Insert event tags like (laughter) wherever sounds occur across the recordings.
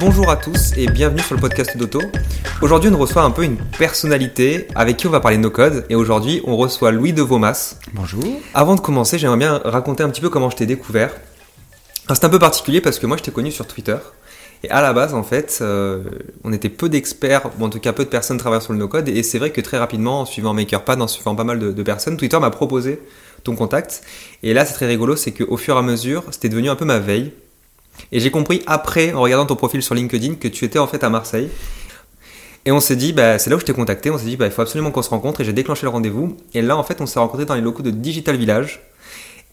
Bonjour à tous et bienvenue sur le podcast d'Auto. Aujourd'hui, on reçoit un peu une personnalité avec qui on va parler de nos codes. Et aujourd'hui, on reçoit Louis de Vomas. Bonjour. Avant de commencer, j'aimerais bien raconter un petit peu comment je t'ai découvert. C'est un peu particulier parce que moi, je t'ai connu sur Twitter. Et à la base, en fait, euh, on était peu d'experts, ou en tout cas peu de personnes travaillant sur le no-code. Et c'est vrai que très rapidement, en suivant MakerPad, en suivant pas mal de, personnes, Twitter m'a proposé ton contact. Et là, c'est très rigolo, c'est qu'au fur et à mesure, c'était devenu un peu ma veille. Et j'ai compris après, en regardant ton profil sur LinkedIn, que tu étais en fait à Marseille. Et on s'est dit, bah, c'est là où je t'ai contacté, on s'est dit, bah, il faut absolument qu'on se rencontre, et j'ai déclenché le rendez-vous. Et là, en fait, on s'est rencontrés dans les locaux de Digital Village.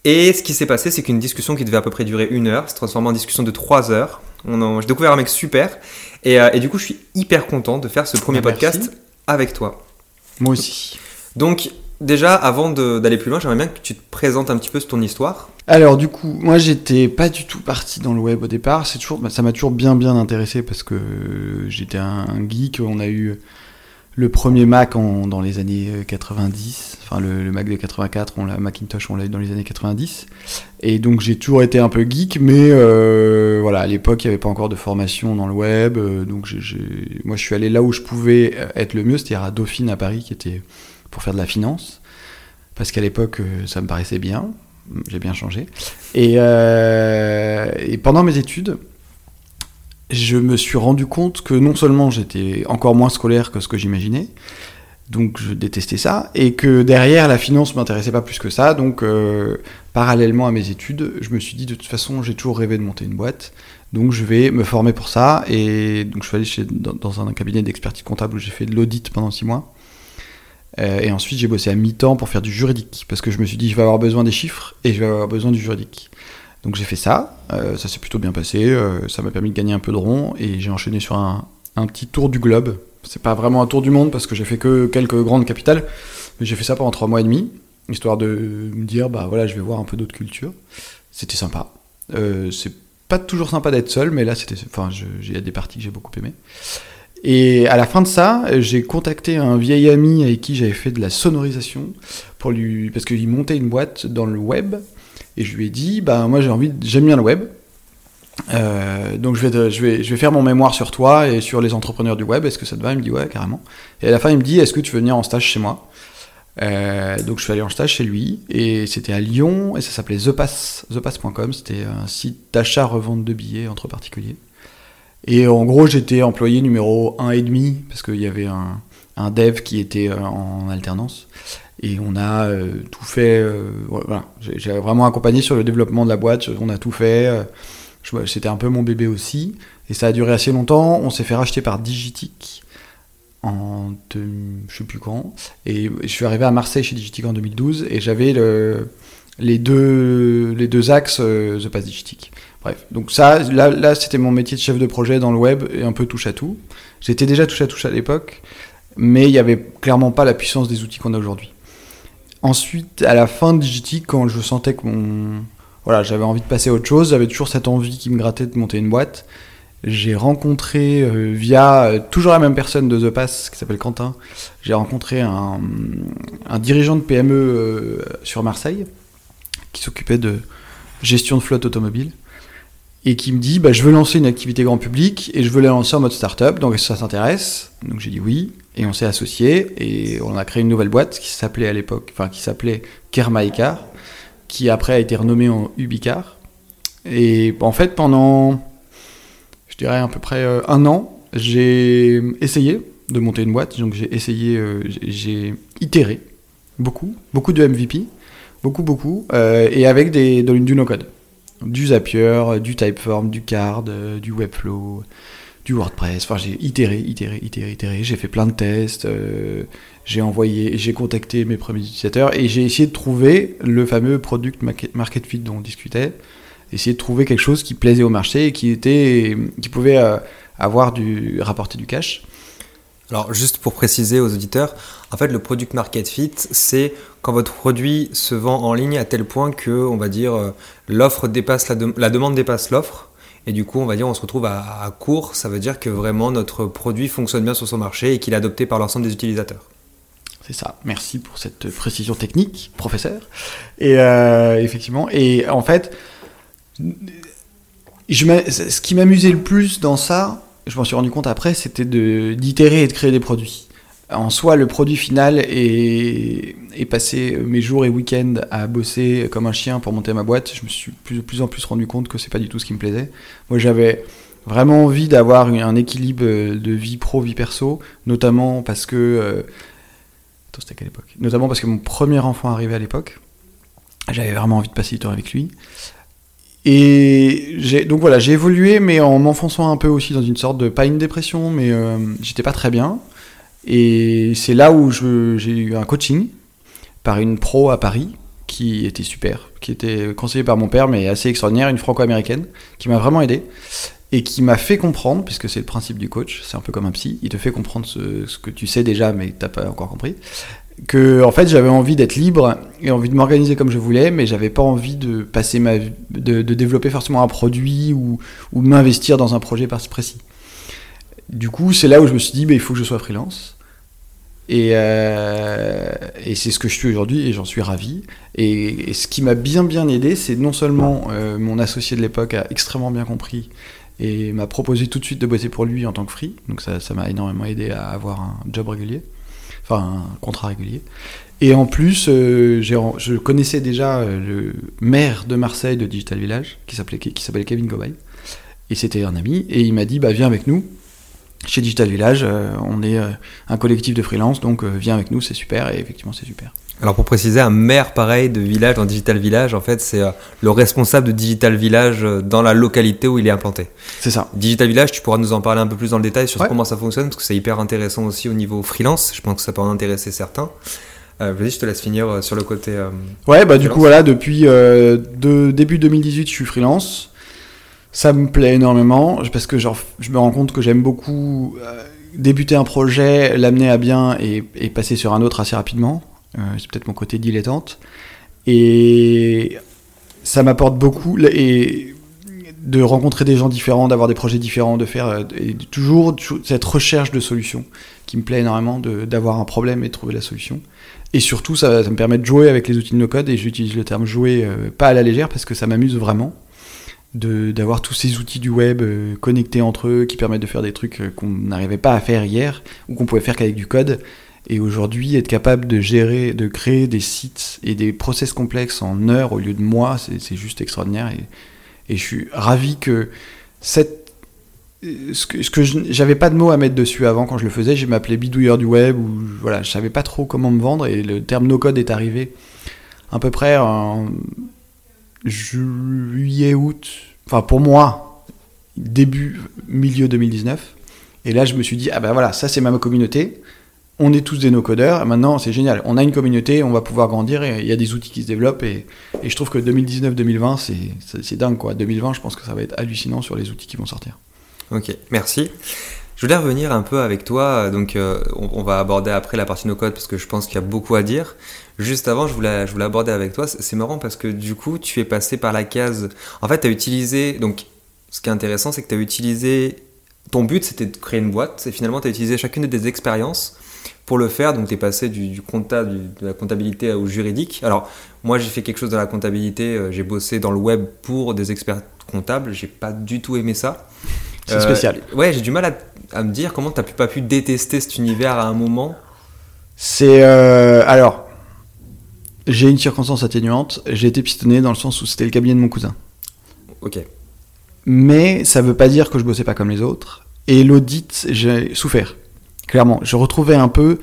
Et ce qui s'est passé, c'est qu'une discussion qui devait à peu près durer une heure s'est transformée en discussion de trois heures. On J'ai découvert un mec super. Et, euh, et, du coup, je suis hyper content de faire ce premier Ah, podcast merci. avec toi. Moi aussi. Donc, déjà, avant d'aller plus loin, j'aimerais bien que tu te présentes un petit peu ton histoire. Alors du coup, moi j'étais pas du tout parti dans le web au départ. C'est toujours, bah, ça m'a toujours bien bien intéressé parce que j'étais un, un geek. On a eu le premier Mac dans les années 90, enfin le, Mac de 84, on l'a Macintosh, on l'a eu dans les années 90. Et donc j'ai toujours été un peu geek, mais euh, voilà, à l'époque il n'y avait pas encore de formation dans le web, euh, donc moi je suis allé là où je pouvais euh, être le mieux, c'est-à-dire à Dauphine à Paris, qui était pour faire de la finance, parce qu'à l'époque euh, ça me paraissait bien, j'ai bien changé. Euh, et pendant mes études, je me suis rendu compte que non seulement j'étais encore moins scolaire que ce que j'imaginais, donc je détestais ça, et que derrière la finance m'intéressait pas plus que ça, donc euh, parallèlement à mes études, je me suis dit de toute façon j'ai toujours rêvé de monter une boîte, donc je vais me former pour ça, et donc je suis allé dans un cabinet d'expertise comptable où j'ai fait de l'audit pendant six mois. Euh, et ensuite, j'ai bossé à mi-temps pour faire du juridique, parce que je me suis dit, je vais avoir besoin des chiffres et je vais avoir besoin du juridique. Donc j'ai fait ça, euh, ça s'est plutôt bien passé, euh, ça m'a permis de gagner un peu de rond, et j'ai enchaîné sur un, petit tour du globe. C'est pas vraiment un tour du monde, parce que j'ai fait que quelques grandes capitales, mais j'ai fait ça pendant trois mois et demi, histoire de me dire, bah voilà, je vais voir un peu d'autres cultures. C'était sympa. Euh, c'est pas toujours sympa d'être seul, mais là, c'était, enfin, il y des parties que j'ai beaucoup aimées. Et à la fin de ça, j'ai contacté un vieil ami avec qui j'avais fait de la sonorisation pour lui parce qu'il montait une boîte dans le web et je lui ai dit bah moi j'ai envie j'aime bien le web. Euh, donc je vais, je vais je vais faire mon mémoire sur toi et sur les entrepreneurs du web. Est-ce que ça te va? Il me dit ouais carrément. Et à la fin il me dit est-ce que tu veux venir en stage chez moi? Euh, donc je suis allé en stage chez lui et c'était à Lyon et ça s'appelait ThePass thepass.com c'était un site d'achat revente de billets entre particuliers. Et en gros, j'étais employé numéro 1,5 et demi parce qu'il y avait un, un dev qui était euh, en alternance. Et on a euh, tout fait. euh, voilà, j'ai vraiment accompagné sur le développement de la boîte. On a tout fait. euh, C'était un peu mon bébé aussi. Et ça a duré assez longtemps. On s'est fait racheter par Digitic en deux- je sais plus quand. Et je suis arrivé à Marseille chez Digitic en 2012 et j'avais le- les deux les deux axes The Pass Digitic. Bref, donc ça, là, là c'était mon métier de chef de projet dans le web et un peu touche à tout. J'étais déjà touche à touche à l'époque, mais il n'y avait clairement pas la puissance des outils qu'on a aujourd'hui. Ensuite, à la fin de Digitic, quand je sentais que mon... Voilà, j'avais envie de passer à autre chose, j'avais toujours cette envie qui me grattait de monter une boîte. J'ai rencontré euh, via euh, toujours la même personne de The Pass qui s'appelle Quentin. J'ai rencontré un, dirigeant de PME euh, sur Marseille qui s'occupait de gestion de flotte automobile et qui me dit bah, je veux lancer une activité grand public et je veux la lancer en mode startup, donc est-ce ça t'intéresse Donc j'ai dit oui, et on s'est associés et on a créé une nouvelle boîte qui s'appelait à l'époque, enfin qui s'appelait Kermaïcar, qui après a été renommée en Ubicar. Et en fait pendant, je dirais à peu près euh, un an, j'ai essayé de monter une boîte, donc j'ai essayé, euh, j'ai- itéré beaucoup, beaucoup de MVP, beaucoup beaucoup, euh, et avec des, de- du no-code du Zapier, du Typeform, du Card, du Webflow, du WordPress. Enfin, j'ai itéré, itéré, itéré, itéré. J'ai fait plein de tests. euh, j'ai envoyé, j'ai contacté mes premiers utilisateurs et j'ai essayé de trouver le fameux product market fit dont on discutait. Essayer de trouver quelque chose qui plaisait au marché et qui était, qui pouvait euh, avoir du rapporter du cash. Alors, juste pour préciser aux auditeurs, en fait, le product market fit, c'est quand votre produit se vend en ligne à tel point que, on va dire, euh, l'offre dépasse la demande dépasse l'offre. Et du coup, on va dire, on se retrouve à, court. Ça veut dire que vraiment notre produit fonctionne bien sur son marché et qu'il est adopté par l'ensemble des utilisateurs. C'est ça. Merci pour cette précision technique, professeur. Et euh, effectivement, et en fait, ce qui m'amusait le plus dans ça, je m'en suis rendu compte après, c'était d'itérer et de créer des produits. En soi, le produit final est, passer mes jours et week-ends à bosser comme un chien pour monter ma boîte. Je me suis de plus, en plus rendu compte que c'est pas du tout ce qui me plaisait. Moi, j'avais vraiment envie d'avoir un équilibre de vie pro, vie perso, notamment parce que. Euh, attends, c'était quelle Notamment parce que mon premier enfant arrivait à l'époque. J'avais vraiment envie de passer du temps avec lui. Et donc voilà, j'ai évolué, mais en m'enfonçant un peu aussi dans une sorte de pas une dépression, mais euh, j'étais pas très bien. Et c'est là où j'ai eu un coaching par une pro à Paris qui était super, qui était conseillée par mon père, mais assez extraordinaire, une franco-américaine, qui m'a vraiment aidé et qui m'a fait comprendre, puisque c'est le principe du coach, c'est un peu comme un psy, il te fait comprendre ce, que tu sais déjà, mais que t'as pas encore compris, que en fait j'avais envie d'être libre et envie de m'organiser comme je voulais, mais j'avais pas envie de passer ma de développer forcément un produit ou, ou m'investir dans un projet précis. Du coup, c'est là où je me suis dit, il faut que je sois freelance. Et, euh, c'est ce que je suis aujourd'hui et j'en suis ravi. Et, ce qui m'a bien bien aidé, c'est non seulement euh, mon associé de l'époque a extrêmement bien compris et m'a proposé tout de suite de bosser pour lui en tant que free, donc ça m'a énormément aidé à avoir un job régulier enfin un contrat régulier. Et en plus, euh, je connaissais déjà le maire de Marseille de Digital Village, qui s'appelait Kevin Gobay, et c'était un ami, et il m'a dit bah viens avec nous. Chez Digital Village, euh, on est un collectif de freelance, donc viens avec nous, c'est super, et effectivement c'est super. Alors pour préciser, un maire pareil de village dans Digital Village, en fait, c'est euh, le responsable de Digital Village euh, dans la localité où il est implanté. C'est ça. Digital Village, tu pourras nous en parler un peu plus dans le détail sur comment ça fonctionne, parce que c'est hyper intéressant aussi au niveau freelance. Je pense que ça peut en intéresser certains. Euh, Vas-y, je te laisse finir euh, sur le côté. ouais, bah du coup voilà, depuis de, début 2018, je suis freelance. Ça me plaît énormément parce que je me rends compte que j'aime beaucoup débuter un projet, l'amener à bien et, passer sur un autre assez rapidement. Euh, c'est peut-être mon côté dilettante. Et ça m'apporte beaucoup. Et de rencontrer des gens différents, d'avoir des projets différents, de faire euh, toujours cette recherche de solutions qui me plaît énormément, d'avoir un problème et de trouver la solution. Et surtout, ça, me permet de jouer avec les outils de no-code, et j'utilise le terme jouer euh, pas à la légère parce que ça m'amuse vraiment d'avoir tous ces outils du web connectés entre eux qui permettent de faire des trucs qu'on n'arrivait pas à faire hier ou qu'on pouvait faire qu'avec du code et aujourd'hui, être capable de gérer, de créer des sites et des process complexes en heures au lieu de mois, c'est juste extraordinaire. Et, et, je suis ravi que cette, ce que, ce que j'avais pas de mots à mettre dessus avant quand je le faisais, je m'appelais bidouilleur du web ou voilà, je savais pas trop comment me vendre et le terme no code est arrivé à peu près en juillet août, enfin pour moi début milieu 2019. Et là je me suis dit ah ben voilà ça c'est ma communauté on est tous des no-codeurs, maintenant c'est génial, on a une communauté, on va pouvoir grandir, et il y a des outils qui se développent, et, je trouve que 2019-2020, c'est dingue quoi. 2020, je pense que ça va être hallucinant sur les outils qui vont sortir. Ok, merci. Je voulais revenir un peu avec toi, donc euh, on, va aborder après la partie no-code parce que je pense qu'il y a beaucoup à dire. Juste avant, je voulais, je voulais aborder avec toi, c'est marrant parce que du coup, tu es passé par la case... En fait, tu as utilisé... Donc, ce qui est intéressant, c'est que tu as utilisé... Ton but, c'était de créer une boîte, et finalement, tu as utilisé chacune de tes expériences pour le faire, donc tu es passé du, comptable, de la comptabilité au juridique. Alors, moi, j'ai fait quelque chose dans la comptabilité, euh, j'ai bossé dans le web pour des experts comptables, j'ai pas du tout aimé ça. C'est spécial. Euh, ouais, j'ai du mal à, me dire comment tu pu, pas pu détester cet univers à un moment. C'est. Euh, alors, j'ai une circonstance atténuante, j'ai été pistonné dans le sens où c'était le cabinet de mon cousin. Ok. Mais ça veut pas dire que je bossais pas comme les autres. Et l'audit, j'ai souffert. Clairement, je retrouvais un peu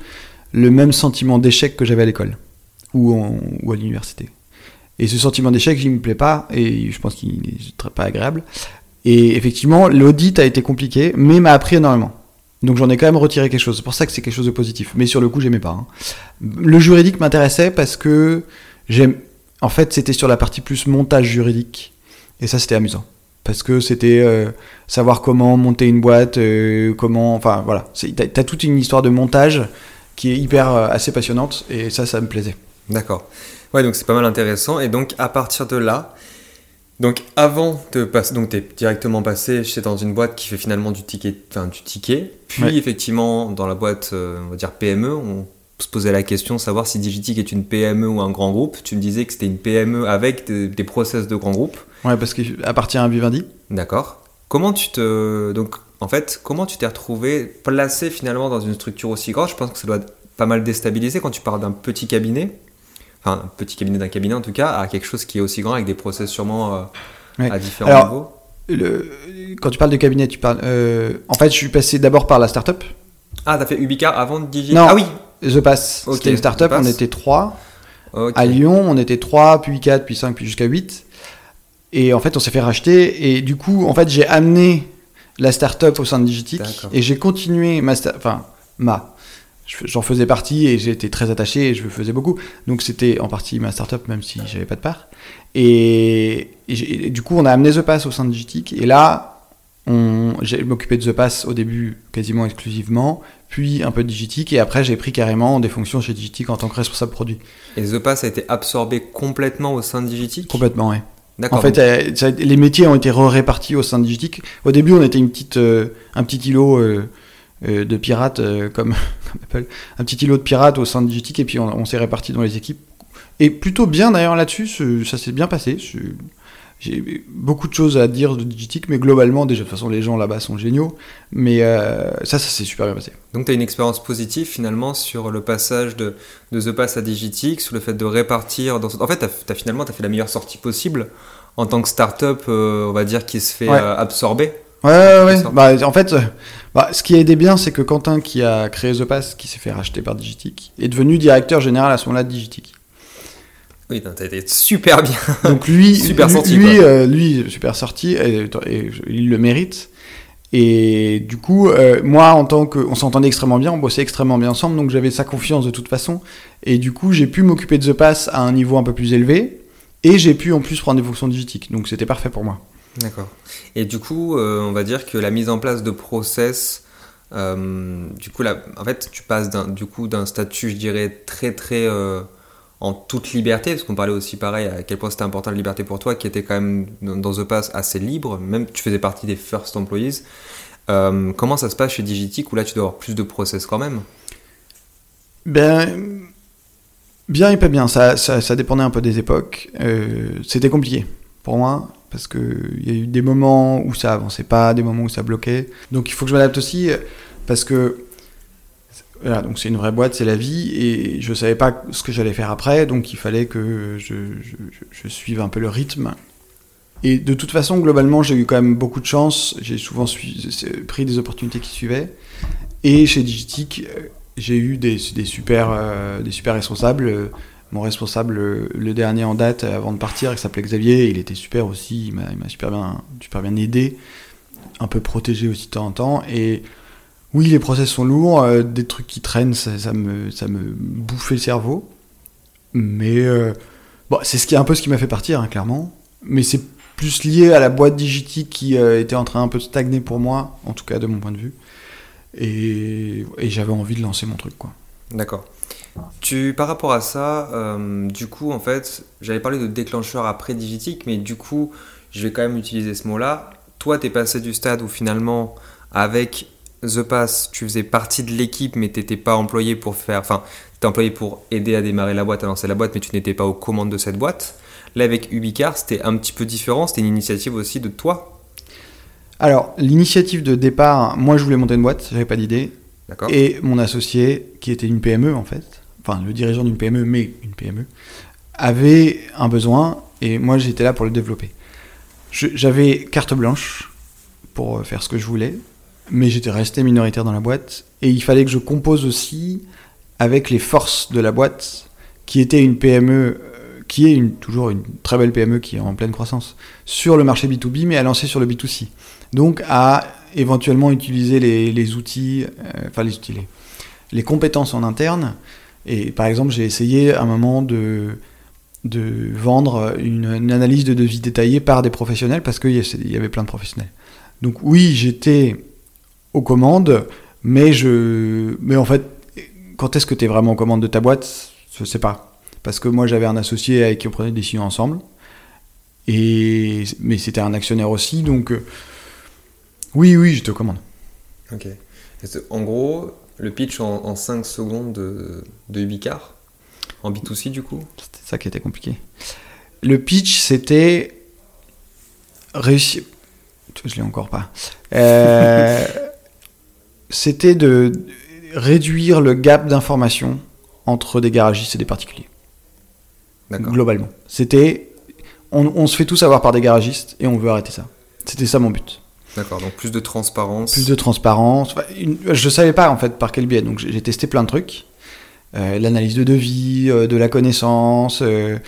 le même sentiment d'échec que j'avais à l'école ou, à l'université. Et ce sentiment d'échec, il me plaît pas et je pense qu'il n'est pas agréable. Et effectivement, l'audit a été compliqué, mais m'a appris énormément. Donc j'en ai quand même retiré quelque chose. C'est pour ça que c'est quelque chose de positif. Mais sur le coup, j'aimais pas. Hein. Le juridique m'intéressait parce que j'aime. En fait, c'était sur la partie plus montage juridique. Et ça, c'était amusant parce que c'était euh, savoir comment monter une boîte, euh, comment, enfin voilà, t'as as toute une histoire de montage qui est hyper euh, assez passionnante et ça, ça me plaisait. D'accord. Ouais, donc c'est pas mal intéressant et donc à partir de là, donc avant de passer, donc t'es directement passé chez dans une boîte qui fait finalement du ticket, enfin du ticket, puis effectivement dans la boîte, on va dire PME, on se posait la question savoir si Digitic est une PME ou un grand groupe. Tu me disais que c'était une PME avec des, des process de grand groupe. Ouais, parce qu'elle appartient à Vivendi. D'accord. Comment tu te donc en fait comment tu t'es retrouvé placé finalement dans une structure aussi grande? Je pense que ça doit pas mal déstabiliser quand tu pars d'un petit cabinet, enfin un petit cabinet d'un cabinet en tout cas, à quelque chose qui est aussi grand avec des process sûrement euh, à différents Alors, niveaux. Le- quand tu parles de cabinet, tu parles. euh, en fait, je suis passé d'abord par la startup. Ah, t'as fait Ubicar avant Digi? Non. Ah oui. The Pass. Ok, C'était une startup, on était trois. À Lyon, on était 3, puis 4, puis 5, puis jusqu'à 8. Et en fait, on s'est fait racheter. Et du coup, en fait, j'ai amené la startup au sein de Digitic. Et j'ai continué ma. Enfin, ma. Je- J'en faisais partie et j'étais très attaché et je faisais beaucoup. Donc c'était en partie ma startup, même si j'avais pas de part. Et, et j'ai- et du coup, on a amené The Pass au sein de Digitic. Et là, on- j'ai m'occupé de The Pass au début quasiment exclusivement, puis un peu de Digitic. Et après, j'ai pris carrément des fonctions chez Digitic en tant que responsable produit. Et The Pass a été absorbé complètement au sein de Digitic Complètement, ouais. D'accord. En fait, euh, ça- les métiers ont été répartis au sein de Digitic. Au début, on était une petite, euh, un petit îlot euh, de pirates, euh, comme, (laughs) comme Apple, un petit îlot de pirates au sein de Digitic, et puis on, on s'est répartis dans les équipes. Et plutôt bien d'ailleurs là-dessus, ça s'est bien passé. J'ai beaucoup de choses à dire de Digitic, mais globalement, déjà, de toute façon, les gens là-bas sont géniaux. Mais euh, ça, ça s'est super bien passé. Donc tu as une expérience positive finalement sur le passage de, de The Pass à Digitic, sur le fait de répartir. Dans... En fait, tu as, finalement as fait la meilleure sortie possible en tant que start-up, euh, on va dire, qui se fait Ouais. euh, absorber. Ouais, ouais, ouais. Bah, en fait, bah, ce qui a aidé bien, c'est que Quentin, qui a créé The Pass, qui s'est fait racheter par Digitic, est devenu directeur général à ce moment-là de Digitic. Oui, tu as été super bien. Donc lui, (laughs) Super lui, sorti, lui, euh, lui, super sorti, et, et il le mérite. Et du coup, euh, moi, en tant que, on s'entendait extrêmement bien, on bossait extrêmement bien ensemble, donc j'avais sa confiance de toute façon. Et du coup, j'ai pu m'occuper de The Pass à un niveau un peu plus élevé, et j'ai pu en plus prendre des fonctions digitiques. Donc c'était parfait pour moi. D'accord. Et du coup, euh, on va dire que la mise en place de process, euh, du coup, en fait, tu passes d'un, du coup, d'un statut, je dirais, très très euh, en toute liberté, parce qu'on parlait aussi pareil à quel point c'était important la liberté pour toi, qui était quand même dans, The Pass assez libre, même tu faisais partie des first employees. Comment ça se passe chez Digitic où là tu dois avoir plus de process quand même? Ben, bien et pas bien, ça, ça, dépendait un peu des époques. C'était compliqué pour moi, parce qu'il y a eu des moments où ça avançait pas, des moments où ça bloquait. Donc il faut que je m'adapte aussi, euh, parce que voilà, donc c'est une vraie boîte, c'est la vie, et je savais pas ce que j'allais faire après, donc il fallait que je, suive un peu le rythme. Et de toute façon, globalement, j'ai eu quand même beaucoup de chance, j'ai souvent pris des opportunités qui suivaient, et chez Digitic, euh, j'ai eu des, super, euh, des super responsables. Mon responsable, le dernier en date, euh, avant de partir, il s'appelait Xavier, il était super aussi, il m'a super bien, super bien aidé, un peu protégé aussi de temps en temps. Et oui, les process sont lourds, euh, des trucs qui traînent, ça, me, ça me bouffait le cerveau. Mais euh, bon, c'est ce qui, un peu ce qui m'a fait partir, hein, clairement. Mais c'est plus lié à la boîte Digitic qui était en train un peu de stagner pour moi, en tout cas de mon point de vue. Et, et j'avais envie de lancer mon truc, quoi. D'accord. Tu, par rapport à ça, euh, du coup, en fait, j'avais parlé de déclencheur après Digitic, mais du coup, je vais quand même utiliser ce mot-là. Toi, tu es passé du stade où finalement, avec The Pass, tu faisais partie de l'équipe, mais tu n'étais pas employé pour faire. Enfin, tu employé pour aider à démarrer la boîte, à lancer la boîte, mais tu n'étais pas aux commandes de cette boîte. Là, avec Ubicar, c'était un petit peu différent. C'était une initiative aussi de toi. Alors, l'initiative de départ, moi je voulais monter une boîte, j'avais pas d'idée. D'accord Et mon associé, qui était une PME en fait, enfin le dirigeant d'une PME, mais une PME, avait un besoin et moi j'étais là pour le développer. J'avais carte blanche pour euh, faire ce que je voulais, mais j'étais resté minoritaire dans la boîte et il fallait que je compose aussi avec les forces de la boîte, qui était une PME, euh, qui est toujours une très belle PME qui est en pleine croissance, sur le marché B2B, mais à lancer sur le B2C. Donc à éventuellement utiliser les, outils, euh, enfin les outils, les compétences en interne. Et par exemple, j'ai essayé à un moment de, de vendre une, analyse de devis détaillée par des professionnels parce qu'il y, avait plein de professionnels. Donc oui, j'étais aux commandes, mais je, mais en fait, quand est-ce que tu es vraiment aux commandes de ta boîte Je sais pas. Parce que moi, j'avais un associé avec qui on prenait des décisions ensemble. Et, mais c'était un actionnaire aussi, donc euh, oui, oui, j'étais aux commandes. Ok. En gros, le pitch en, en 5 secondes de, de Ubicar En B2C du coup C'était ça qui était compliqué. Le pitch, c'était réussir. Je l'ai encore pas. Euh, (laughs) c'était de réduire le gap d'information entre des garagistes et des particuliers. D'accord. Globalement. C'était. On, on se fait tous avoir par des garagistes et on veut arrêter ça. C'était ça mon but. D'accord, donc plus de transparence. Plus de transparence. Enfin, une- je savais pas en fait par quel biais, donc j'ai j'ai testé plein de trucs. Euh, L'analyse de devis, euh, de la connaissance. euh,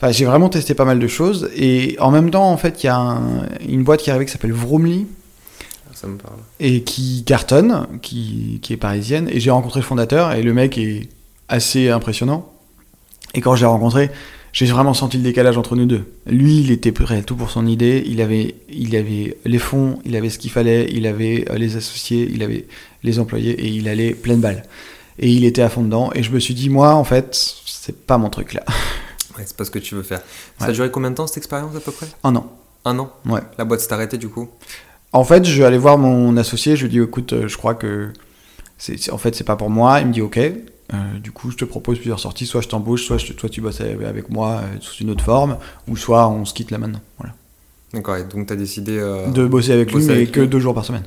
Enfin, j'ai vraiment testé pas mal de choses. Et en même temps, en fait, il y a un- une boîte qui est arrivée qui s'appelle Vroomly Ça me parle. et qui cartonne, qui, qui est parisienne. Et j'ai rencontré le fondateur et le mec est assez impressionnant. Et quand je l'ai rencontré, j'ai vraiment senti le décalage entre nous deux. Lui, il était prêt à tout pour son idée. Il avait, il avait les fonds, il avait ce qu'il fallait, il avait euh, les associés, il avait les employés et il allait pleine balle. Et il était à fond dedans. Et je me suis dit, moi, en fait, c'est pas mon truc là. (laughs) Ouais, c'est pas ce que tu veux faire. Ça a duré combien de temps cette expérience à peu près? Oh non. Un an? Ouais. La boîte s'est arrêtée du coup? En fait, je vais aller voir mon associé, je lui dis écoute, euh, je crois que en fait c'est pas pour moi. Il me dit ok. Euh, du coup, je te propose plusieurs sorties, soit je t'embauche, soit je- toi tu bosses avec moi euh, sous une autre forme, ou soit on se quitte là maintenant. Voilà. D'accord, et donc tu as décidé. euh, De bosser avec lui, bosser mais avec que lui. deux jours par semaine,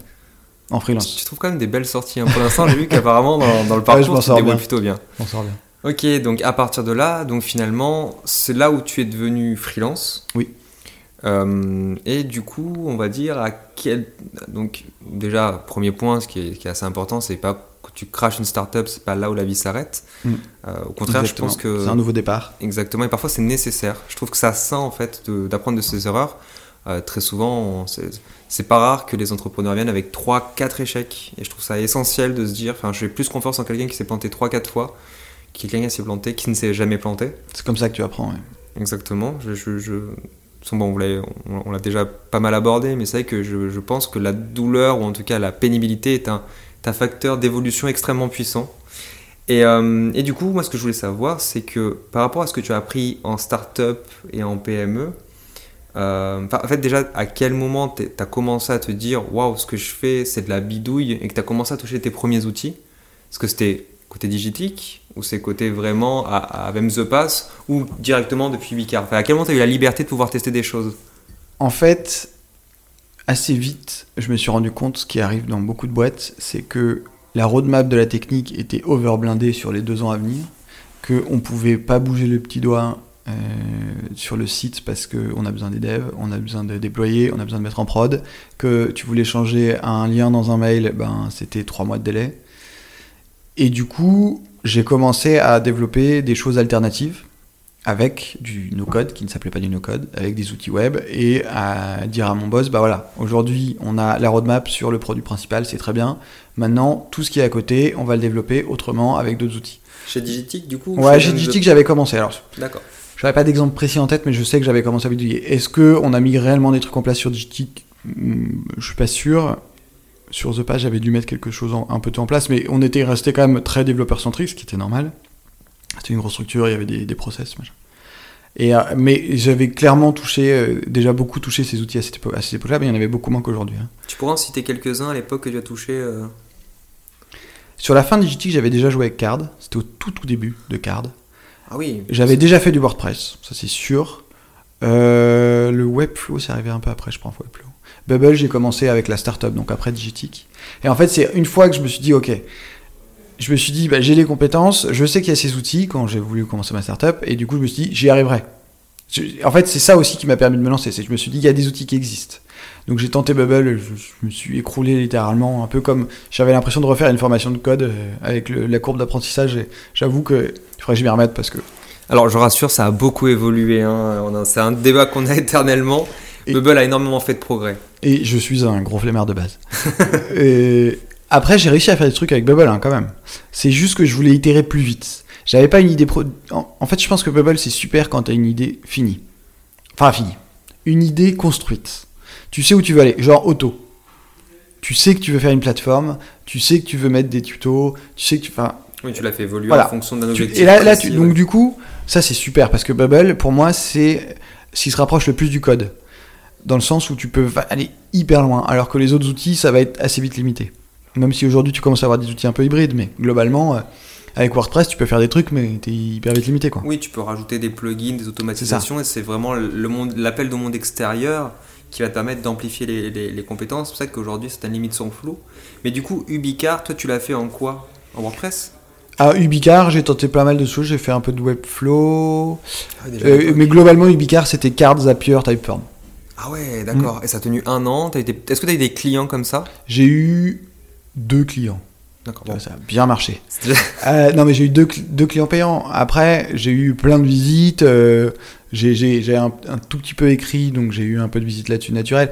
en Tu, freelance. tu trouves quand même des belles sorties. hein. Pour l'instant, j'ai vu qu'apparemment dans, dans le (laughs) Ouais, parcours, m'en tu débrouilles plutôt bien. On sort bien. Ok, donc à partir de là, donc finalement, c'est là où tu es devenu freelance. Oui. Euh, et du coup, on va dire à quel. Donc, déjà, premier point, ce qui est, qui est assez important, c'est pas que tu craches une startup, c'est pas là où la vie s'arrête. Mm. Euh, au contraire, Exactement. je pense que. c'est un nouveau départ. Exactement, et parfois c'est nécessaire. Je trouve que ça sain en fait d'apprendre de ses erreurs. Euh, très souvent, c'est pas rare que les entrepreneurs viennent avec 3-4 échecs. Et je trouve ça essentiel de se dire, enfin, j'ai plus confiance en quelqu'un qui s'est planté 3-4 fois, que quelqu'un qui s'est planté, qui ne s'est jamais planté. C'est comme ça que tu apprends. ouais. Exactement. Je, je, je- Bon, on l'a- on- on l'a déjà pas mal abordé, mais c'est vrai que je, je pense que la douleur, ou en tout cas la pénibilité, est un, un facteur d'évolution extrêmement puissant. Et, euh, et du coup, moi, ce que je voulais savoir, c'est que par rapport à ce que tu as appris en start-up et en PME, euh, en fait, déjà, à quel moment tu as commencé à te dire waouh, ce que je fais, c'est de la bidouille et que tu as commencé à toucher tes premiers outils? Est-ce que c'était côté digitique ou c'est côté vraiment à, à Vem The Pass ou directement depuis Vicar? Enfin, À quel moment tu as eu la liberté de pouvoir tester des choses? En fait, assez vite, je me suis rendu compte, ce qui arrive dans beaucoup de boîtes, c'est que la roadmap de la technique était overblindée sur les deux ans à venir, qu'on ne pouvait pas bouger le petit doigt euh, sur le site parce qu'on a besoin des devs, on a besoin de déployer, on a besoin de mettre en prod, que tu voulais changer un lien dans un mail, ben, c'était trois mois de délai. Et du coup, j'ai commencé à développer des choses alternatives avec du no-code, qui ne s'appelait pas du no-code, avec des outils web, et à dire à mon boss, bah voilà, aujourd'hui on a la roadmap sur le produit principal, c'est très bien. Maintenant, tout ce qui est à côté, on va le développer autrement avec d'autres outils. Chez Digitic, du coup Ouais, dit que j'avais commencé. Alors, D'accord. j'avais pas d'exemple précis en tête, mais je sais que j'avais commencé avec du. Est-ce que on a mis réellement des trucs en place sur Digitic? Hmm, Je suis pas sûr. Sur The Page, j'avais dû mettre quelque chose en- un peu tout en place, mais on était resté quand même très développeur centrique, ce qui était normal. C'était une grosse structure, il y avait des, des process, machin. Et, euh, mais j'avais clairement touché, euh, déjà beaucoup touché ces outils à cette, épo- à cette époque-là, mais il y en avait beaucoup moins qu'aujourd'hui. hein. Tu pourrais en citer quelques-uns à l'époque que tu as touché euh, Sur la fin de Digitic, j'avais déjà joué avec Card. C'était au tout tout début de Card. Ah oui. J'avais déjà fait du WordPress, ça c'est sûr. Euh, le Webflow, c'est arrivé un peu après, je pense, Webflow. Bubble, j'ai commencé avec la startup, donc après Digitic. Et en fait, c'est une fois que je me suis dit, ok, je me suis dit, bah, j'ai les compétences, je sais qu'il y a ces outils quand j'ai voulu commencer ma startup, et du coup, je me suis dit, j'y arriverai. Je- en fait, c'est ça aussi qui m'a permis de me lancer. C'est que je me suis dit, il y a des outils qui existent. Donc j'ai tenté Bubble, je, je me suis écroulé littéralement, un peu comme j'avais l'impression de refaire une formation de code euh, avec le- la courbe d'apprentissage. et J'avoue que il faudrait que je m'y remette parce que Alors, je rassure, ça a beaucoup évolué. hein. C'est un débat qu'on a (laughs) éternellement. Et- Bubble a énormément fait de progrès. Et je suis un gros flemmard de base. (laughs) et après, j'ai réussi à faire des trucs avec Bubble hein, quand même. C'est juste que je voulais itérer plus vite. J'avais pas une idée pro. En, fait, je pense que Bubble c'est super quand t'as une idée finie. Enfin, finie. Une idée construite. Tu sais où tu veux aller. Genre auto. Tu sais que tu veux faire une plateforme. Tu sais que tu veux mettre des tutos. Tu sais que tu. Enfin, Oui, tu l'as fait évoluer Voilà. en fonction d'un objectif. et là, là tu- donc du coup, ça c'est super parce que Bubble, pour moi, c'est ce qui se rapproche le plus du code. Dans le sens où tu peux aller hyper loin, alors que les autres outils, ça va être assez vite limité. Même si aujourd'hui tu commences à avoir des outils un peu hybrides, mais globalement, euh, avec WordPress, tu peux faire des trucs, mais t'es hyper vite limité, quoi. Oui, tu peux rajouter des plugins, des automatisations, et c'est vraiment l'appel du monde extérieur qui va te permettre d'amplifier les, les- les compétences. C'est pour ça qu'aujourd'hui, certaines limites sont floues. Mais du coup, Ubicar, toi, tu l'as fait en quoi? En WordPress? À Ubicar, j'ai tenté pas mal de choses. J'ai fait un peu de Webflow. ah, Euh, mais globalement, Ubicar, c'était Cards, Zapier, Typeform. Ah ouais, d'accord. Et ça a tenu un an. Est-ce que tu as eu des clients comme ça? J'ai eu deux clients. D'accord. bon. Ça a bien marché. Euh, non, mais j'ai eu deux, cl- deux clients payants. Après, j'ai eu plein de visites. euh, j'ai un, un tout petit peu écrit, donc j'ai eu un peu de visites là-dessus naturelles.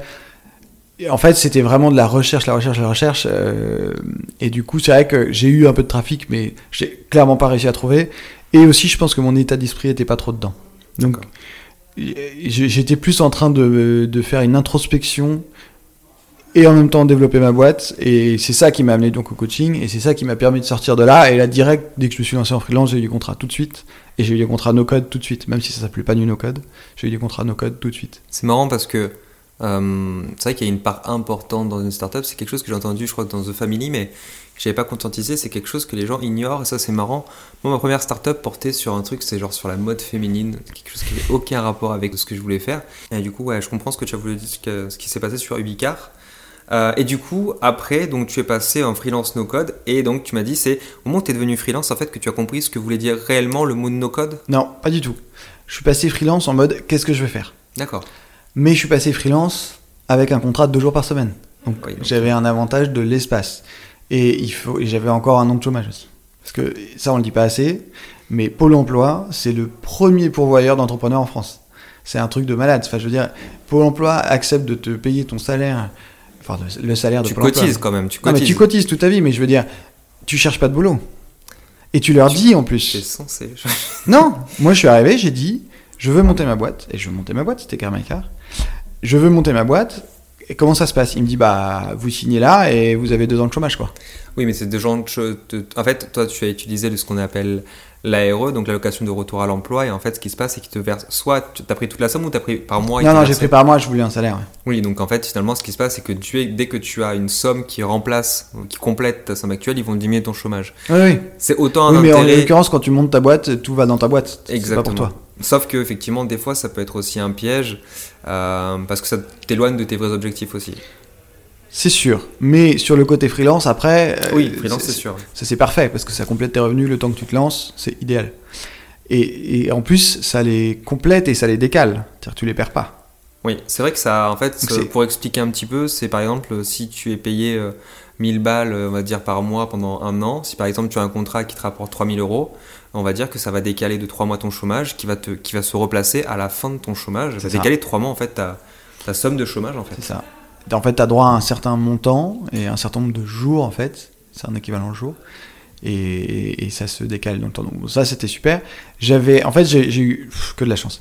Et en fait, c'était vraiment de la recherche, la recherche, la recherche. euh, et du coup, c'est vrai que j'ai eu un peu de trafic, mais j'ai clairement pas réussi à trouver. Et aussi, je pense que mon état d'esprit était pas trop dedans. Donc, j'étais plus en train de, de faire une introspection et en même temps développer ma boîte. Et c'est ça qui m'a amené donc au coaching. Et c'est ça qui m'a permis de sortir de là. Et là, direct, dès que je me suis lancé en freelance, j'ai eu des contrats tout de suite. Et j'ai eu des contrats no-code tout de suite. Même si ça s'appelait pas du no-code, j'ai eu des contrats no-code tout de suite. C'est marrant parce que euh, c'est vrai qu'il y a une part importante dans une startup. C'est quelque chose que j'ai entendu, je crois, dans The Family, mais que j'avais pas conscientisé. C'est quelque chose que les gens ignorent et ça, c'est marrant. Moi, ma première startup portait sur un truc, c'est genre sur la mode féminine, quelque chose qui n'avait aucun rapport avec ce que je voulais faire. Et du coup, ouais, je comprends ce que tu as voulu dire, ce, qui s'est passé sur Ubicar. Euh, et du coup, après, donc tu es passé en freelance no code et donc tu m'as dit c'est au moment où tu es devenu freelance en fait que tu as compris ce que voulait dire réellement le mot no code? Non, pas du tout. Je suis passé freelance en mode qu'est-ce que je vais faire? D'accord. Mais je suis passé freelance avec un contrat de deux jours par semaine. Donc Oui, donc- j'avais un avantage de l'espace. Et, il faut, et j'avais encore un an de chômage aussi. Parce que ça, on le dit pas assez, mais Pôle emploi, c'est le premier pourvoyeur d'entrepreneurs en France. C'est un truc de malade. Enfin, je veux dire, Pôle emploi accepte de te payer ton salaire, enfin le salaire de Tu Pôle emploi. cotises quand même, tu Non, mais cotises. tu cotises toute ta vie, mais je veux dire, tu cherches pas de boulot. Et tu leur Tu- dis en C'est plus. censé. (laughs) Non, moi je suis arrivé, j'ai dit, je veux monter ma boîte. Et je veux monter ma boîte, c'était Carmacar. Je veux monter ma boîte. Et comment ça se passe? Il me dit, bah, vous signez là et vous avez deux ans de chômage, quoi. Oui, mais c'est des gens. de- de- En fait, toi, tu as utilisé ce qu'on appelle l'ARE, donc l'allocation de retour à l'emploi, et en fait, ce qui se passe, c'est qu'ils te versent. Soit tu as pris toute la somme ou tu as pris par mois. non, non, j'ai pris par mois, je voulais un salaire. ouais. Oui, donc en fait, finalement, ce qui se passe, c'est que tu es, dès que tu as une somme qui remplace, qui complète ta somme actuelle, ils vont diminuer ton chômage. Oui, oui. C'est autant un Oui, mais en l'occurrence, quand tu montes ta boîte, tout va dans ta boîte. C'est pas Exactement. pour toi. Sauf que effectivement, des fois, ça peut être aussi un piège euh, parce que ça t'éloigne de tes vrais objectifs aussi. C'est sûr. Mais sur le côté freelance, après. euh, Oui, freelance, c'est sûr. Ça c'est parfait parce que ça complète tes revenus le temps que tu te lances, c'est idéal. Et, et en plus, ça les complète et ça les décale. C'est-à-dire que tu les perds pas. Oui, c'est vrai que ça, en fait, Donc pour expliquer un petit peu, c'est par exemple si tu es payé euh, 1000 balles, euh, on va dire par mois pendant un an, si par exemple tu as un contrat qui te rapporte 3000 euros, on va dire que ça va décaler de 3 mois ton chômage, qui va, te, qui va se replacer à la fin de ton chômage. Ça va décaler de 3 mois en fait ta, ta somme de chômage en fait. C'est ça. En fait, tu as droit à un certain montant et un certain nombre de jours, en fait. C'est un équivalent de jours. Et, et ça se décale dans le temps. Donc, ça, c'était super. J'avais, en fait, j'ai eu pff, que de la chance.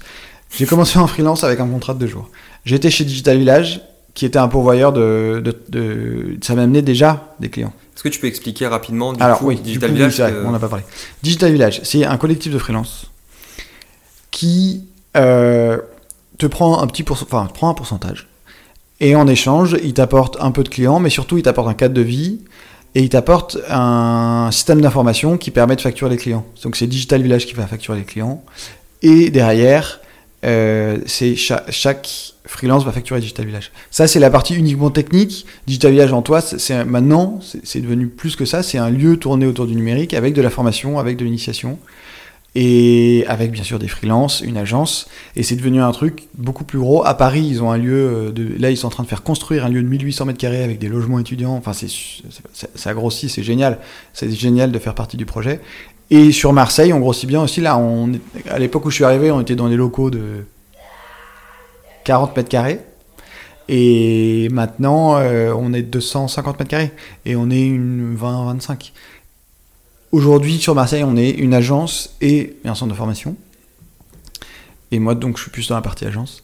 J'ai commencé en freelance avec un contrat de deux jours. J'étais chez Digital Village, qui était un pourvoyeur de. de, de- ça m'a amené déjà des clients. Est-ce que tu peux expliquer rapidement du Alors coup, oui, Digital du coup, Village vrai, que- on n'a pas parlé. Digital Village, c'est un collectif de freelance qui euh, te prend un petit pourcent- enfin, te prend un pourcentage. Et en échange, il t'apporte un peu de clients, mais surtout il t'apporte un cadre de vie et il t'apporte un système d'information qui permet de facturer les clients. Donc c'est Digital Village qui va facturer les clients. Et derrière, euh, c'est cha- chaque freelance va facturer Digital Village. Ça, c'est la partie uniquement technique. Digital Village en toi, c'est- maintenant, c'est devenu plus que ça. C'est un lieu tourné autour du numérique avec de la formation, avec de l'initiation et avec bien sûr des freelances, une agence. Et c'est devenu un truc beaucoup plus gros. À Paris, ils ont un lieu euh, de. Là, ils sont en train de faire construire un lieu de 1800 mètres carrés avec des logements étudiants. Enfin, c'est ça grossit, c'est génial. C'est génial de faire partie du projet. Et sur Marseille, on grossit bien aussi. Là, à l'époque où je suis arrivé, on était dans des locaux de 40 mètres carrés. Et maintenant, euh, on est 250 mètres carrés. Et on est une 20-25. Aujourd'hui, sur Marseille, on est une agence et un centre de formation. Et moi, donc, je suis plus dans la partie agence.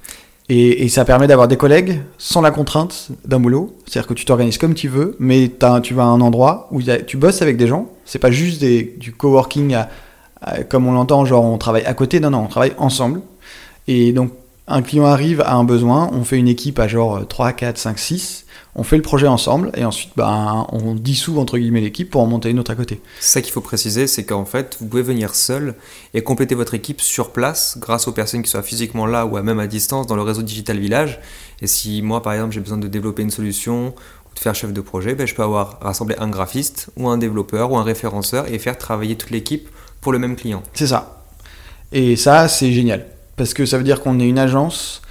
Et, ça permet d'avoir des collègues sans la contrainte d'un boulot. C'est-à-dire que tu t'organises comme tu veux, mais tu vas à un endroit où tu bosses avec des gens. C'est pas juste du coworking comme on l'entend, genre on travaille à côté. Non, non, on travaille ensemble. Et donc, un client arrive à un besoin, on fait une équipe à genre 3, 4, 5, 6, on fait le projet ensemble et ensuite bah, on dissout entre guillemets l'équipe pour en monter une autre à côté. Ça qu'il faut préciser, c'est qu'en fait vous pouvez venir seul et compléter votre équipe sur place grâce aux personnes qui soient physiquement là ou même à distance dans le réseau Digital Village. Et si moi par exemple j'ai besoin de développer une solution ou de faire chef de projet, ben, je peux avoir rassemblé un graphiste ou un développeur ou un référenceur et faire travailler toute l'équipe pour le même client. C'est ça. Et ça c'est génial parce que ça veut dire qu'on est une agence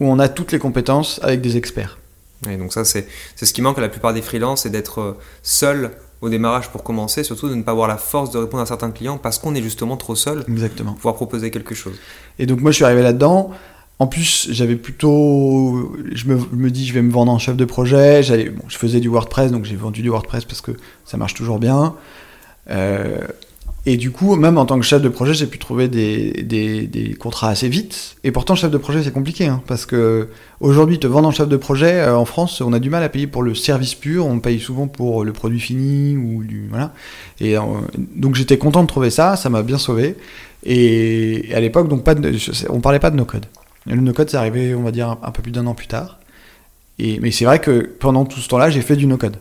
où on a toutes les compétences avec des experts. Et donc ça, c'est ce qui manque à la plupart des freelances, c'est d'être euh, seul au démarrage pour commencer, surtout de ne pas avoir la force de répondre à certains clients parce qu'on est justement trop seul Exactement. pour pouvoir proposer quelque chose. Et donc moi, je suis arrivé là-dedans. En plus, j'avais plutôt, je me, me, dis, je vais me vendre en chef de projet. Bon, je faisais du WordPress, donc j'ai vendu du WordPress parce que ça marche toujours bien. Euh, et du coup, même en tant que chef de projet, j'ai pu trouver des, contrats assez vite. Et pourtant, chef de projet, c'est compliqué, hein, parce que aujourd'hui, te vendre en chef de projet, euh, en France, on a du mal à payer pour le service pur. On paye souvent pour le produit fini ou du voilà. Et euh, donc, j'étais content de trouver ça. Ça m'a bien sauvé. Et, à l'époque, donc pas on parlait pas de no code. le no code, c'est arrivé, on va dire, un, peu plus d'un an plus tard. Et, mais c'est vrai que pendant tout ce temps-là, j'ai fait du no code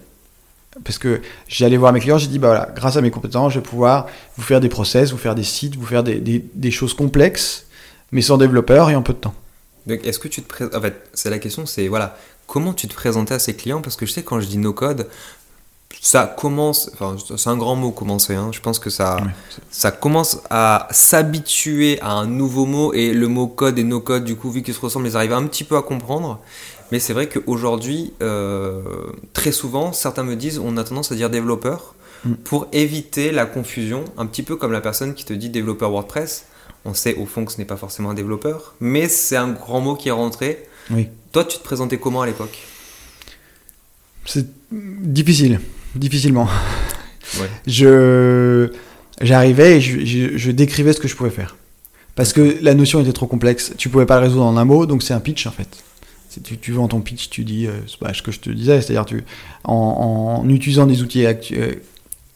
parce que j'allais voir mes clients, j'ai dit, bah voilà, grâce à mes compétences, je vais pouvoir vous faire des process, vous faire des sites, vous faire des, des, choses complexes, mais sans développeur et en peu de temps. Donc, est-ce que tu te présentes. En fait, c'est la question, c'est voilà, comment tu te présentais à ces clients? Parce que je sais, quand je dis no code, ça commence. Enfin, c'est un grand mot, commencer. Hein. Je pense que ça, ça commence à s'habituer à un nouveau mot et le mot code et no code, du coup, vu qu'ils se ressemblent, ils arrivent un petit peu à comprendre. Mais c'est vrai qu'aujourd'hui, euh, très souvent, certains me disent, on a tendance à dire développeur mm. pour éviter la confusion, un petit peu comme la personne qui te dit développeur WordPress. On sait au fond que ce n'est pas forcément un développeur, mais c'est un grand mot qui est rentré. Oui. Toi, tu te présentais comment à l'époque? C'est difficile, difficilement. (laughs) Je j'arrivais et je, je, décrivais ce que je pouvais faire. Parce que la notion était trop complexe. Tu pouvais pas le résoudre en un mot, donc c'est un pitch en fait. Tu, tu vends ton pitch, tu dis euh, bah, ce que je te disais, c'est-à-dire tu, en, utilisant des outils euh,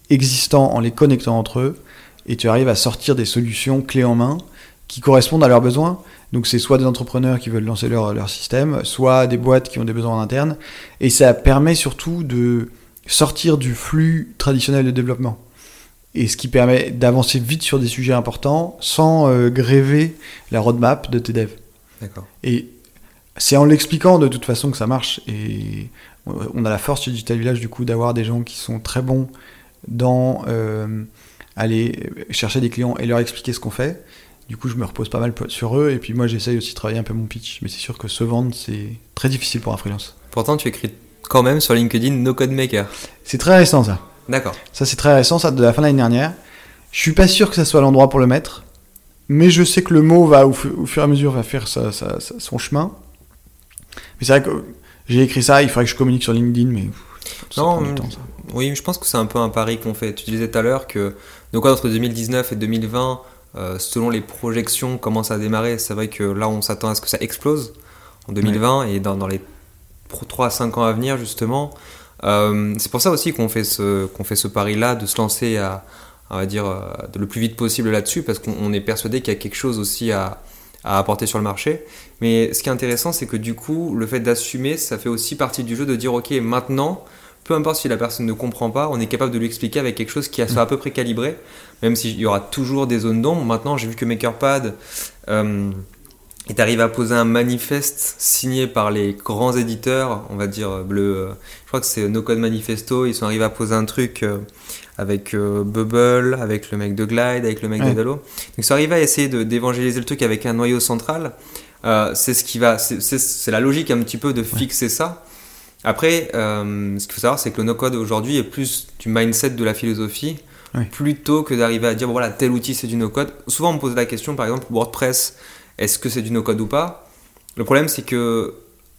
existants, en les connectant entre eux, et tu arrives à sortir des solutions clés en main qui correspondent à leurs besoins. Donc c'est soit des entrepreneurs qui veulent lancer leur, leur système, soit des boîtes qui ont des besoins en interne. Et ça permet surtout de sortir du flux traditionnel de développement. Et ce qui permet d'avancer vite sur des sujets importants sans euh, gréver la roadmap de tes devs. D'accord. Et c'est en l'expliquant de toute façon que ça marche. Et on a la force chez Digital Village du coup d'avoir des gens qui sont très bons dans euh, aller chercher des clients et leur expliquer ce qu'on fait. Du coup, je me repose pas mal sur eux et puis moi j'essaye aussi de travailler un peu mon pitch. Mais c'est sûr que se vendre, c'est très difficile pour un freelance. Pourtant, tu écris quand même sur LinkedIn No Code Maker. C'est très récent ça. D'accord. Ça, c'est très récent, ça de la fin de l'année dernière. Je suis pas sûr que ça soit l'endroit pour le mettre, mais je sais que le mot va au, fur et à mesure va faire son chemin. Mais c'est vrai que j'ai écrit ça, il faudrait que je communique sur LinkedIn, mais. Non, oui, je pense que c'est un peu un pari qu'on fait. Tu disais tout à l'heure que donc entre 2019 et 2020, euh, selon les projections, commence à démarrer. C'est vrai que là, on s'attend à ce que ça explose en 2020 et dans, dans, les 3 à 5 ans à venir, justement. Euh, c'est pour ça aussi qu'on fait ce, qu'on fait ce pari-là, de se lancer à, on va dire, euh, le plus vite possible là-dessus, parce qu'on est persuadé qu'il y a quelque chose aussi à, à apporter sur le marché. Mais ce qui est intéressant, c'est que du coup, le fait d'assumer, ça fait aussi partie du jeu de dire, ok, maintenant, peu importe si la personne ne comprend pas, on est capable de lui expliquer avec quelque chose qui soit à peu près calibré, même s'il y aura toujours des zones d'ombre. Maintenant, j'ai vu que MakerPad euh, est arrivé à poser un manifeste signé par les grands éditeurs, on va dire bleu. Euh, je crois que c'est No Code Manifesto. Ils sont arrivés à poser un truc euh, avec euh, Bubble, avec le mec de Glide, avec le mec de Dalo. Donc ils sont arrivés à essayer d'évangéliser le truc avec un noyau central. c'est ce qui va, c'est la logique un petit peu de fixer ça. Après, ce qu'il faut savoir, c'est que le no-code aujourd'hui est plus du mindset de la philosophie, plutôt que d'arriver à dire voilà tel outil c'est du no-code. Souvent on me pose la question, par exemple WordPress est-ce que c'est du no-code ou pas? Le problème, c'est que,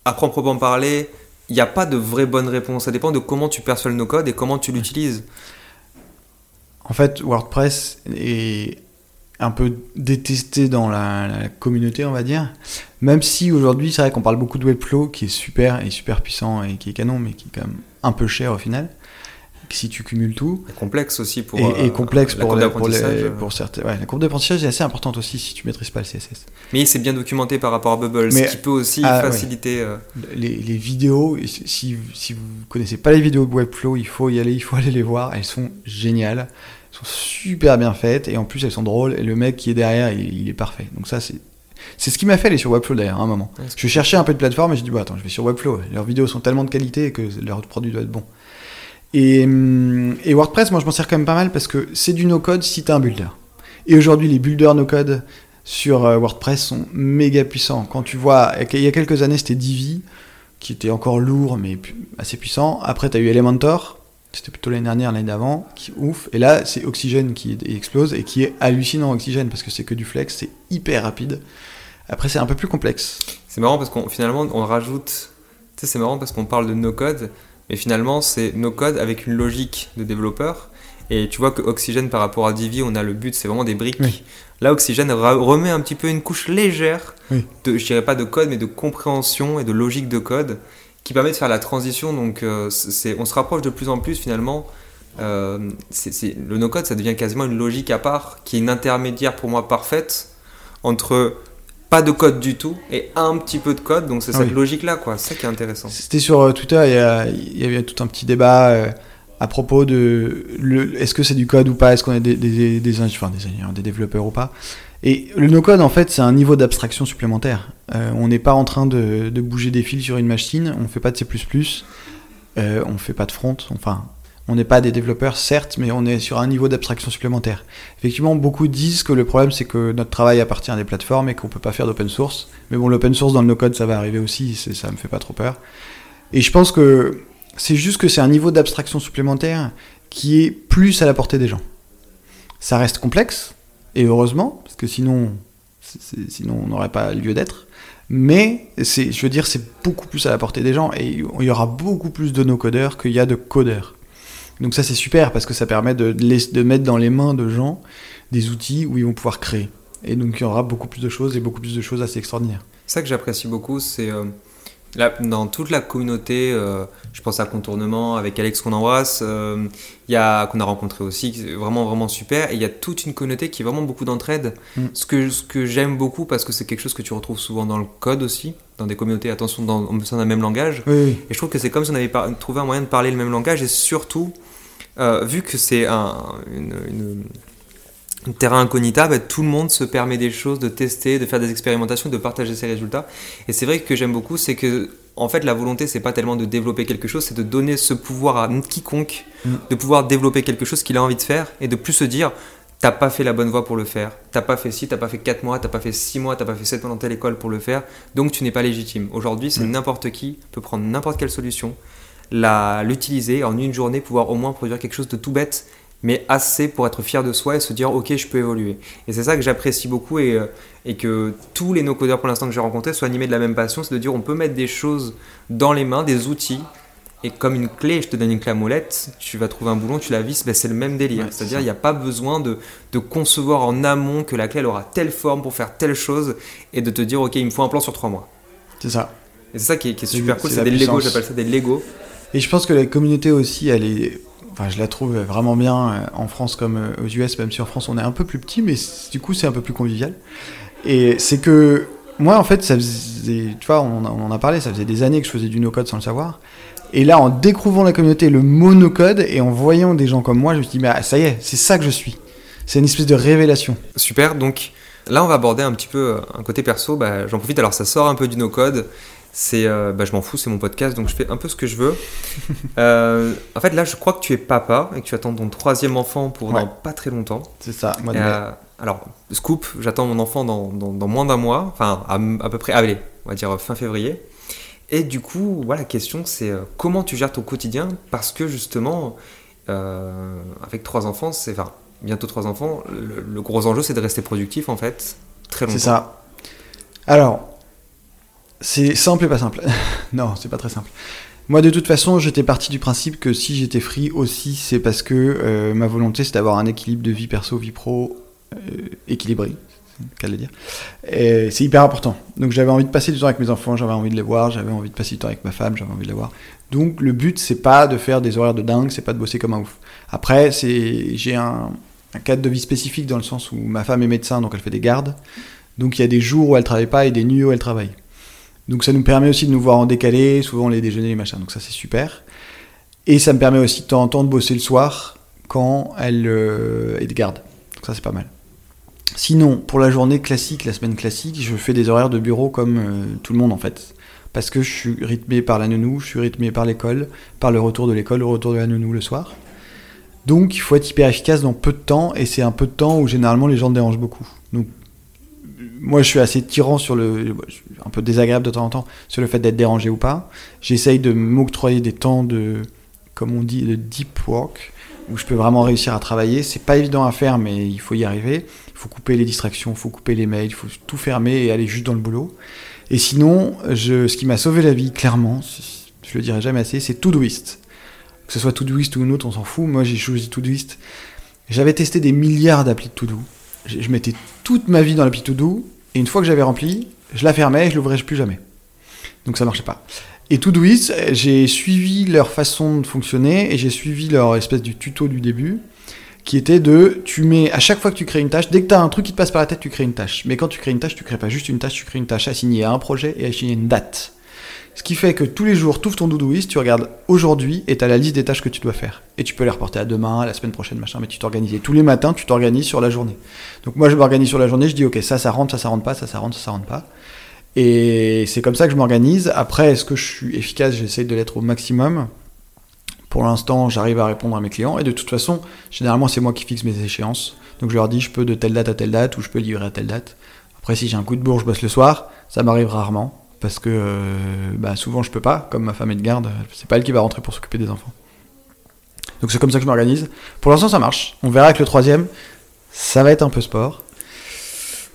à proprement parler, il n'y a pas de vraie bonne réponse. Ça dépend de comment tu perçois le no-code et comment tu l'utilises. En fait, WordPress est un peu détesté dans la, communauté, on va dire. Même si aujourd'hui, c'est vrai qu'on parle beaucoup de Webflow, qui est super et super puissant et qui est canon, mais qui est quand même un peu cher au final. Si tu cumules tout. Et complexe aussi pour. Et, et euh, complexe la pour, les- pour certains. Ouais, la courbe d'apprentissage est assez importante aussi si tu maîtrises pas le CSS. Mais c'est bien documenté par rapport à Bubble, Mais- ce qui peut aussi Ah, ouais. faciliter. euh, Les, les vidéos, si, si vous connaissez pas les vidéos de Webflow, il faut y aller, il faut (laughs) aller les voir. Elles sont géniales, elles sont super bien faites et en plus elles sont drôles. Et le mec qui est derrière, il, il est parfait. Donc ça c'est c'est ce qui m'a fait aller sur Webflow d'ailleurs à un moment. Je cherchais un peu de plateforme et j'ai dit bah attends, je vais sur Webflow. Leurs vidéos sont tellement de qualité que leur produit doit être bon. Et, hum, et WordPress, moi je m'en sers quand même pas mal parce que c'est du no-code si t'es un builder. Et aujourd'hui, les builders no-code sur euh, WordPress sont méga puissants. Quand tu vois, il y a quelques années, c'était Divi, qui était encore lourd mais assez puissant. Après, tu as eu Elementor, c'était plutôt l'année dernière, l'année d'avant, qui ouf. Et là, c'est Oxygen qui explose et qui est hallucinant, Oxygen, parce que c'est que du flex, c'est hyper rapide. Après, c'est un peu plus complexe. C'est marrant parce qu'on finalement on rajoute. Tu sais, c'est marrant parce qu'on parle de no code, mais finalement c'est no code avec une logique de développeur. Et tu vois que Oxygen par rapport à Divi, on a le but, c'est vraiment des briques. Oui. Là, Oxygen ra- remet un petit peu une couche légère, Oui. de, je dirais pas de code, mais de compréhension et de logique de code, qui permet de faire la transition. Donc, euh, on se rapproche de plus en plus finalement. Euh, le no-code, ça devient quasiment une logique à part, qui est une intermédiaire pour moi parfaite entre pas de code du tout et un petit peu de code. Donc, c'est Ah cette oui. logique-là, quoi. C'est ça qui est intéressant. C'était sur euh, Twitter, il y, a- il y avait tout un petit débat euh, à propos de est-ce que c'est du code ou pas, est-ce qu'on est des, des, des, enfin, des développeurs ou pas? Et le no-code, en fait, c'est un niveau d'abstraction supplémentaire. Euh, on n'est pas en train de, de bouger des fils sur une machine, on fait pas de C++, euh, on fait pas de front, enfin, on n'est pas des développeurs, certes, mais on est sur un niveau d'abstraction supplémentaire. Effectivement, beaucoup disent que le problème, c'est que notre travail appartient à des plateformes et qu'on peut pas faire d'open source. Mais bon, l'open source dans le no-code, ça va arriver aussi, ça me fait pas trop peur. Et je pense que c'est juste que c'est un niveau d'abstraction supplémentaire qui est plus à la portée des gens. Ça reste complexe, et heureusement, parce que sinon, sinon on n'aurait pas lieu d'être. Mais je veux dire, c'est beaucoup plus à la portée des gens, et il y aura beaucoup plus de no-codeurs qu'il y a de codeurs. Donc ça c'est super parce que ça permet de, de les- de mettre dans les mains de gens des outils où ils vont pouvoir créer. Et donc il y aura beaucoup plus de choses et beaucoup plus de choses assez extraordinaires. Ça que j'apprécie beaucoup, c'est euh, dans toute la communauté, euh, je pense à Contournement avec Alex qu'on embrasse, euh, il y a qu'on a rencontré aussi, vraiment vraiment super, et il y a toute une communauté qui est vraiment beaucoup d'entraide. Mm. Ce que ce que j'aime beaucoup parce que c'est quelque chose que tu retrouves souvent dans le code aussi, dans des communautés, attention, dans, au sein d'un même langage. Oui, oui. Et je trouve que c'est comme si on avait trouvé un moyen de parler le même langage et surtout, euh, vu que c'est un une, une- un terrain incognita, bah, tout le monde se permet des choses, de tester, de faire des expérimentations, de partager ses résultats. Et c'est vrai que j'aime beaucoup, c'est que en fait la volonté c'est pas tellement de développer quelque chose, c'est de donner ce pouvoir à quiconque Mm. de pouvoir développer quelque chose qu'il a envie de faire et de plus se dire t'as pas fait la bonne voie pour le faire, t'as pas fait ci, t'as pas fait 4 mois, t'as pas fait 6 mois, t'as pas fait 7 mois dans telle école pour le faire, donc tu n'es pas légitime. Aujourd'hui, c'est Mm. n'importe qui peut prendre n'importe quelle solution, l'utiliser en une journée, pouvoir au moins produire quelque chose de tout bête, mais assez pour être fier de soi et se dire ok, je peux évoluer. Et c'est ça que j'apprécie beaucoup et, euh, et que tous les no-codeurs pour l'instant que j'ai rencontrés soient animés de la même passion, c'est de dire on peut mettre des choses dans les mains, des outils. Et comme une clé, je te donne une clé à molette, tu vas trouver un boulon, tu la visses, ben c'est le même délire. Ouais, C'est-à-dire, il n'y a pas besoin de, de concevoir en amont que la clé elle aura telle forme pour faire telle chose et de te dire, ok, il me faut un plan sur trois mois. C'est ça. Et c'est ça qui est, qui est C'est- super cool, c'est des Lego, j'appelle ça des Lego. Et je pense que la communauté aussi, elle est. Enfin, je la trouve vraiment bien euh, en France comme euh, aux US, même si en France on est un peu plus petit, mais du coup c'est un peu plus convivial. Et c'est que moi en fait, ça faisait. Tu vois, on, en a- parlé, ça faisait des années que je faisais du no-code sans le savoir. Et là, en découvrant la communauté, le mot no-code, et en voyant des gens comme moi, je me suis dit, mais ah, ça y est, c'est ça que je suis. C'est une espèce de révélation. Super, donc là on va aborder un petit peu euh, un côté perso, bah, j'en profite, alors ça sort un peu du no-code, c'est, euh, bah, je m'en fous, c'est mon podcast, donc je fais un peu ce que je veux. (laughs) Euh, en fait là je crois que tu es papa et que tu attends ton troisième enfant pour Ouais. dans pas très longtemps. C'est ça, moi euh, alors, scoop, j'attends mon enfant dans, dans- dans moins d'un mois, enfin à, à peu près, allez, on va dire fin février. Et du coup, voilà, la question c'est euh, comment tu gères ton quotidien Parce que justement, euh, avec trois enfants, c'est, enfin, bientôt trois enfants, le, le gros enjeu c'est de rester productif en fait, très longtemps. C'est ça. Alors, c'est simple et pas simple. (laughs) non, c'est pas très simple. Moi, de toute façon, j'étais parti du principe que si j'étais free aussi, c'est parce que euh, ma volonté, c'est d'avoir un équilibre de vie perso, vie pro euh, équilibré. c'est le dire. C'est hyper important. Donc j'avais envie de passer du temps avec mes enfants, j'avais envie de les voir, j'avais envie de passer du temps avec ma femme, j'avais envie de les voir. Donc le but, c'est pas de faire des horaires de dingue, c'est pas de bosser comme un ouf. Après, j'ai un, un cadre de vie spécifique dans le sens où ma femme est médecin, donc elle fait des gardes. Donc il y a des jours où elle travaille pas et des nuits où elle travaille. Donc ça nous permet aussi de nous voir en décalé, souvent les déjeuners, les machins. Donc ça c'est super. Et ça me permet aussi de temps en temps de bosser le soir quand elle euh, est de garde. Donc ça c'est pas mal. Sinon, pour la journée classique, la semaine classique, je fais des horaires de bureau comme euh, tout le monde en fait. Parce que je suis rythmé par la nounou, je suis rythmé par l'école, par le retour de l'école, le retour de la nounou le soir. Donc il faut être hyper efficace dans peu de temps, et c'est un peu de temps où généralement les gens dérangent beaucoup. Donc moi je suis assez tyran sur le. un peu désagréable de temps en temps sur le fait d'être dérangé ou pas. J'essaye de m'octroyer des temps de. comme on dit, de deep work, où je peux vraiment réussir à travailler. C'est pas évident à faire, mais il faut y arriver. Il faut couper les distractions, il faut couper les mails, il faut tout fermer et aller juste dans le boulot. Et sinon, ce qui m'a sauvé la vie, clairement, je le dirai jamais assez, c'est Todoist. Que ce soit Todoist ou une autre, on s'en fout. Moi, j'ai choisi Todoist. J'avais testé des milliards d'applis de Todo. Je, je mettais toute ma vie dans l'appli Todo, et une fois que j'avais rempli, je la fermais et je l'ouvrais plus jamais. Donc ça marchait pas. Et Todoist, j'ai suivi leur façon de fonctionner et j'ai suivi leur espèce du tuto du début qui était de tu mets à chaque fois que tu crées une tâche, dès que tu as un truc qui te passe par la tête, tu crées une tâche. Mais quand tu crées une tâche, tu crées pas juste une tâche, tu crées une tâche assignée à un projet et assignée à une date. Ce qui fait que tous les jours, tu ouvres ton Todoist, tu regardes aujourd'hui et tu la liste des tâches que tu dois faire. Et tu peux les reporter à demain, à la semaine prochaine, machin, mais tu t'organises. Et tous les matins, tu t'organises sur la journée. Donc moi, je m'organise sur la journée, je dis ok, ça, ça rentre, ça, ça rentre pas, ça, ça rentre, ça, ça rentre pas. Et c'est comme ça que je m'organise. Après, est-ce que je suis efficace? J'essaie de l'être au maximum. Pour l'instant, j'arrive à répondre à mes clients. Et de toute façon, généralement, c'est moi qui fixe mes échéances. Donc je leur dis, je peux de telle date à telle date, ou je peux livrer à telle date. Après, si j'ai un coup de bourre, je bosse le soir. Ça m'arrive rarement. Parce que euh, bah, souvent, je peux pas. Comme ma femme est de garde, c'est pas elle qui va rentrer pour s'occuper des enfants. Donc c'est comme ça que je m'organise. Pour l'instant, ça marche. On verra avec le troisième. Ça va être un peu sport.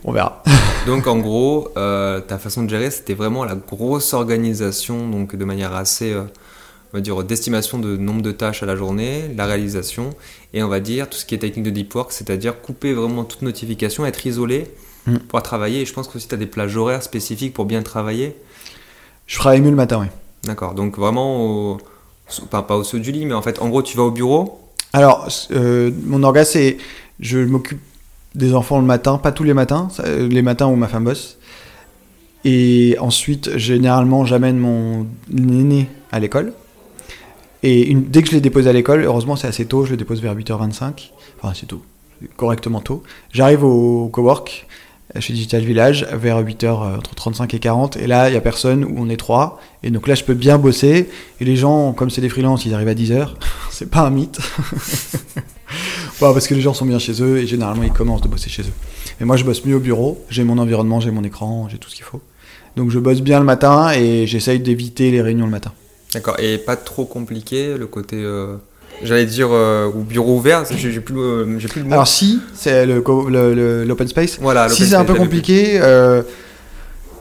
On verra. (laughs) Donc en gros, euh, ta façon de gérer, c'était vraiment la grosse organisation, donc de manière assez, euh, on va dire, d'estimation de nombre de tâches à la journée, la réalisation, et on va dire tout ce qui est technique de deep work, c'est-à-dire couper vraiment toute notification, être isolé Mm. pour travailler. Et je pense que tu as des plages horaires spécifiques pour bien travailler. Je travaille mieux le matin, oui. D'accord, donc vraiment, au, pas, pas au saut du lit, mais en fait, en gros, tu vas au bureau. Alors, euh, mon orga, c'est. Je m'occupe des enfants le matin, pas tous les matins, euh, les matins où ma femme bosse. Et ensuite, généralement, j'amène mon aîné à l'école. Et une- dès que je l'ai déposé à l'école, heureusement, c'est assez tôt, je le dépose vers 8h25. Enfin, c'est tôt, correctement tôt. J'arrive au cowork, chez Digital Village, vers 8h, entre 35 et 40. Et là, il n'y a personne, où on est trois. Et donc là, je peux bien bosser. Et les gens, comme c'est des freelances, ils arrivent à 10h. (laughs) c'est pas un mythe. (laughs) Parce que les gens sont bien chez eux et généralement ils commencent de bosser chez eux. Et moi je bosse mieux au bureau, j'ai mon environnement, j'ai mon écran, j'ai tout ce qu'il faut. Donc je bosse bien le matin et j'essaye d'éviter les réunions le matin. D'accord, et pas trop compliqué, le côté. euh, J'allais dire euh, au bureau ouvert, j'ai plus, le- j'ai plus le mot. Alors si, c'est le co- le- le- l'open space. voilà, Si l'open c'est un peu compliqué, euh,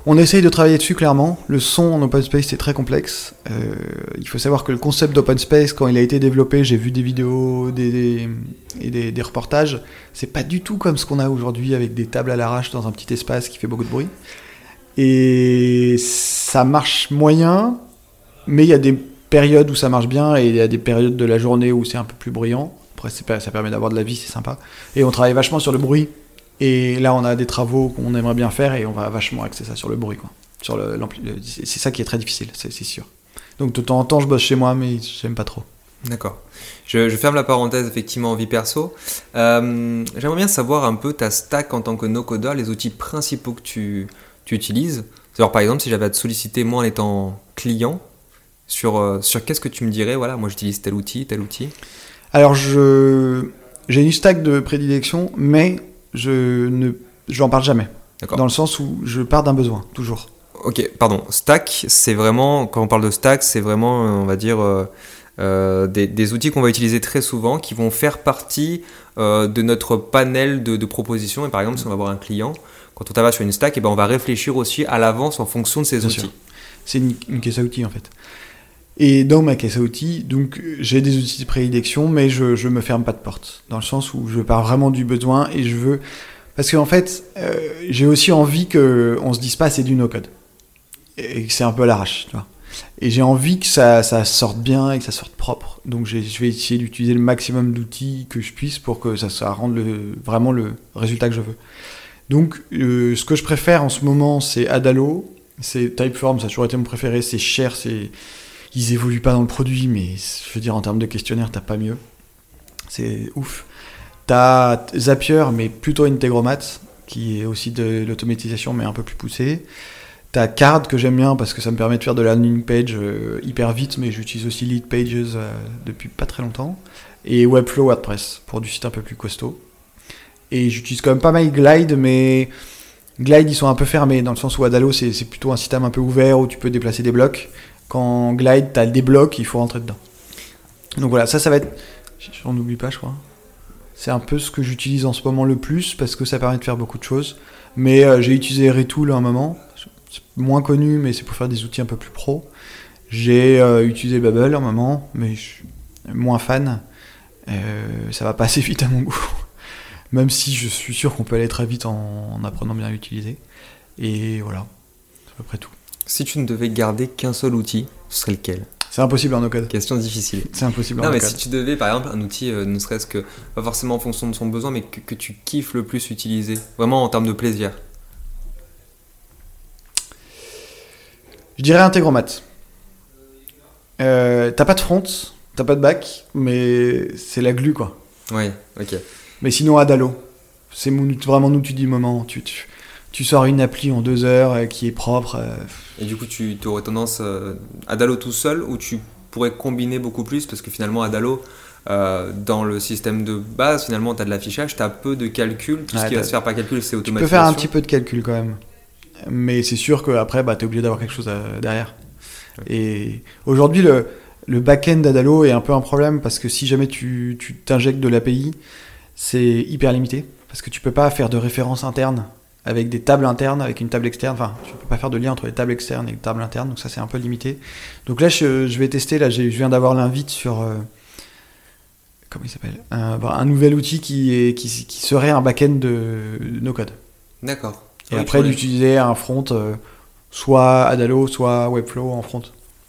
on essaye de travailler dessus clairement. Le son en open space c'est très complexe. Euh, il faut savoir que le concept d'open space, quand il a été développé, j'ai vu des vidéos des, des- et des, des reportages, c'est pas du tout comme ce qu'on a aujourd'hui avec des tables à l'arrache dans un petit espace qui fait beaucoup de bruit. Et ça marche moyen, mais il y a des périodes où ça marche bien et il y a des périodes de la journée où c'est un peu plus bruyant. Après, ça permet d'avoir de la vie, c'est sympa. Et on travaille vachement sur le bruit. Et là, on a des travaux qu'on aimerait bien faire et on va vachement axer ça sur le bruit. Quoi. Sur le, c'est ça qui est très difficile, c'est sûr. Donc de temps en temps, je bosse chez moi, mais j'aime pas trop. D'accord. Je, je ferme la parenthèse effectivement en vie perso. Euh, J'aimerais bien savoir un peu ta stack en tant que no-codeur, les outils principaux que tu, tu utilises. Alors par exemple, si j'avais à te solliciter moi en étant client, sur, euh, sur qu'est-ce que tu me dirais Voilà, moi j'utilise tel outil, tel outil. Alors, je j'ai une stack de prédilection, mais je ne j'en parle jamais. D'accord. Dans le sens où je pars d'un besoin, toujours. Ok, pardon. Stack, c'est vraiment, quand on parle de stack, c'est vraiment, on va dire, euh, euh, des, des outils qu'on va utiliser très souvent, qui vont faire partie euh, de notre panel de, de propositions. Et par exemple, si on va avoir un client, quand on travaille sur une stack, et ben on va réfléchir aussi à l'avance en fonction de ces Bien outils. C'est une, une caisse à outils en fait. Et dans ma caisse à outils, donc j'ai des outils de prédilection, mais je, je me ferme pas de porte. Dans le sens où je pars vraiment du besoin et je veux. Parce qu'en fait, euh, j'ai aussi envie qu'on se dise pas c'est du no-code. Et que c'est un peu l'arrache, tu vois. Et j'ai envie que ça, ça, sorte bien et que ça sorte propre. Donc je vais essayer d'utiliser le maximum d'outils que je puisse pour que ça, ça rende le, vraiment le résultat que je veux. Donc euh, ce que je préfère en ce moment, c'est Adalo. C'est Typeform, ça a toujours été mon préféré. C'est cher, c'est ils évoluent pas dans le produit, mais je veux dire en termes de questionnaire, t'as pas mieux. C'est ouf. T'as Zapier, mais plutôt Integromat, qui est aussi de l'automatisation, mais un peu plus poussé. T'as Card que j'aime bien parce que ça me permet de faire de la landing page euh, hyper vite, mais j'utilise aussi Lead Pages euh, depuis pas très longtemps. Et Webflow WordPress pour du site un peu plus costaud. Et j'utilise quand même pas mal Glide, mais Glide ils sont un peu fermés dans le sens où Adalo c'est plutôt un système un peu ouvert où tu peux déplacer des blocs. Quand Glide t'as des blocs, il faut rentrer dedans. Donc voilà, ça ça va être. J'en oublie pas, je crois. C'est un peu ce que j'utilise en ce moment le plus parce que ça permet de faire beaucoup de choses. Mais euh, j'ai utilisé Retool à un moment c'est moins connu, mais c'est pour faire des outils un peu plus pro. J'ai euh, utilisé Babel un moment, mais je suis moins fan. Euh, ça va pas assez vite à mon goût. (laughs) Même si je suis sûr qu'on peut aller très vite en, apprenant bien à l'utiliser. Et voilà, c'est à peu près tout. Si tu ne devais garder qu'un seul outil, ce serait lequel? C'est impossible en no-code. Question difficile. C'est impossible en. Non, mais si tu devais, par exemple, un outil, euh, ne serait-ce que, pas forcément en fonction de son besoin, mais que, que tu kiffes le plus utiliser, vraiment en termes de plaisir, Je dirais Integromat. Euh, t'as pas de front, t'as pas de back, mais c'est la glu quoi. Oui, ok. Mais sinon Adalo, c'est vraiment nous tu dis moment. Tu, tu, sors une appli en deux heures euh, qui est propre. Euh. Et du coup, tu aurais tendance Adalo tout seul ou tu pourrais combiner beaucoup plus? Parce que finalement Adalo. dans le système de base, finalement, tu as de l'affichage, tu as peu de calcul. Tout ce qui va se faire par calcul, c'est automatique. Tu peux faire un petit peu de calcul quand même. Mais c'est sûr qu'après, bah, tu es obligé d'avoir quelque chose euh, derrière. Et aujourd'hui, le, le back-end d'Adalo est un peu un problème parce que si jamais tu t'injectes de l'API, c'est hyper limité. Parce que tu peux pas faire de référence interne avec des tables internes, avec une table externe. Enfin, tu peux pas faire de lien entre les tables externes et les tables internes, donc ça c'est un peu limité. Donc là, je, je vais tester. Là, je viens d'avoir l'invite sur. Euh, comment il s'appelle? Un, un, nouvel outil qui, est, qui, qui serait un back-end de, de no code. D'accord. Et après, d'utiliser un front, euh, soit Adalo, soit Webflow en front.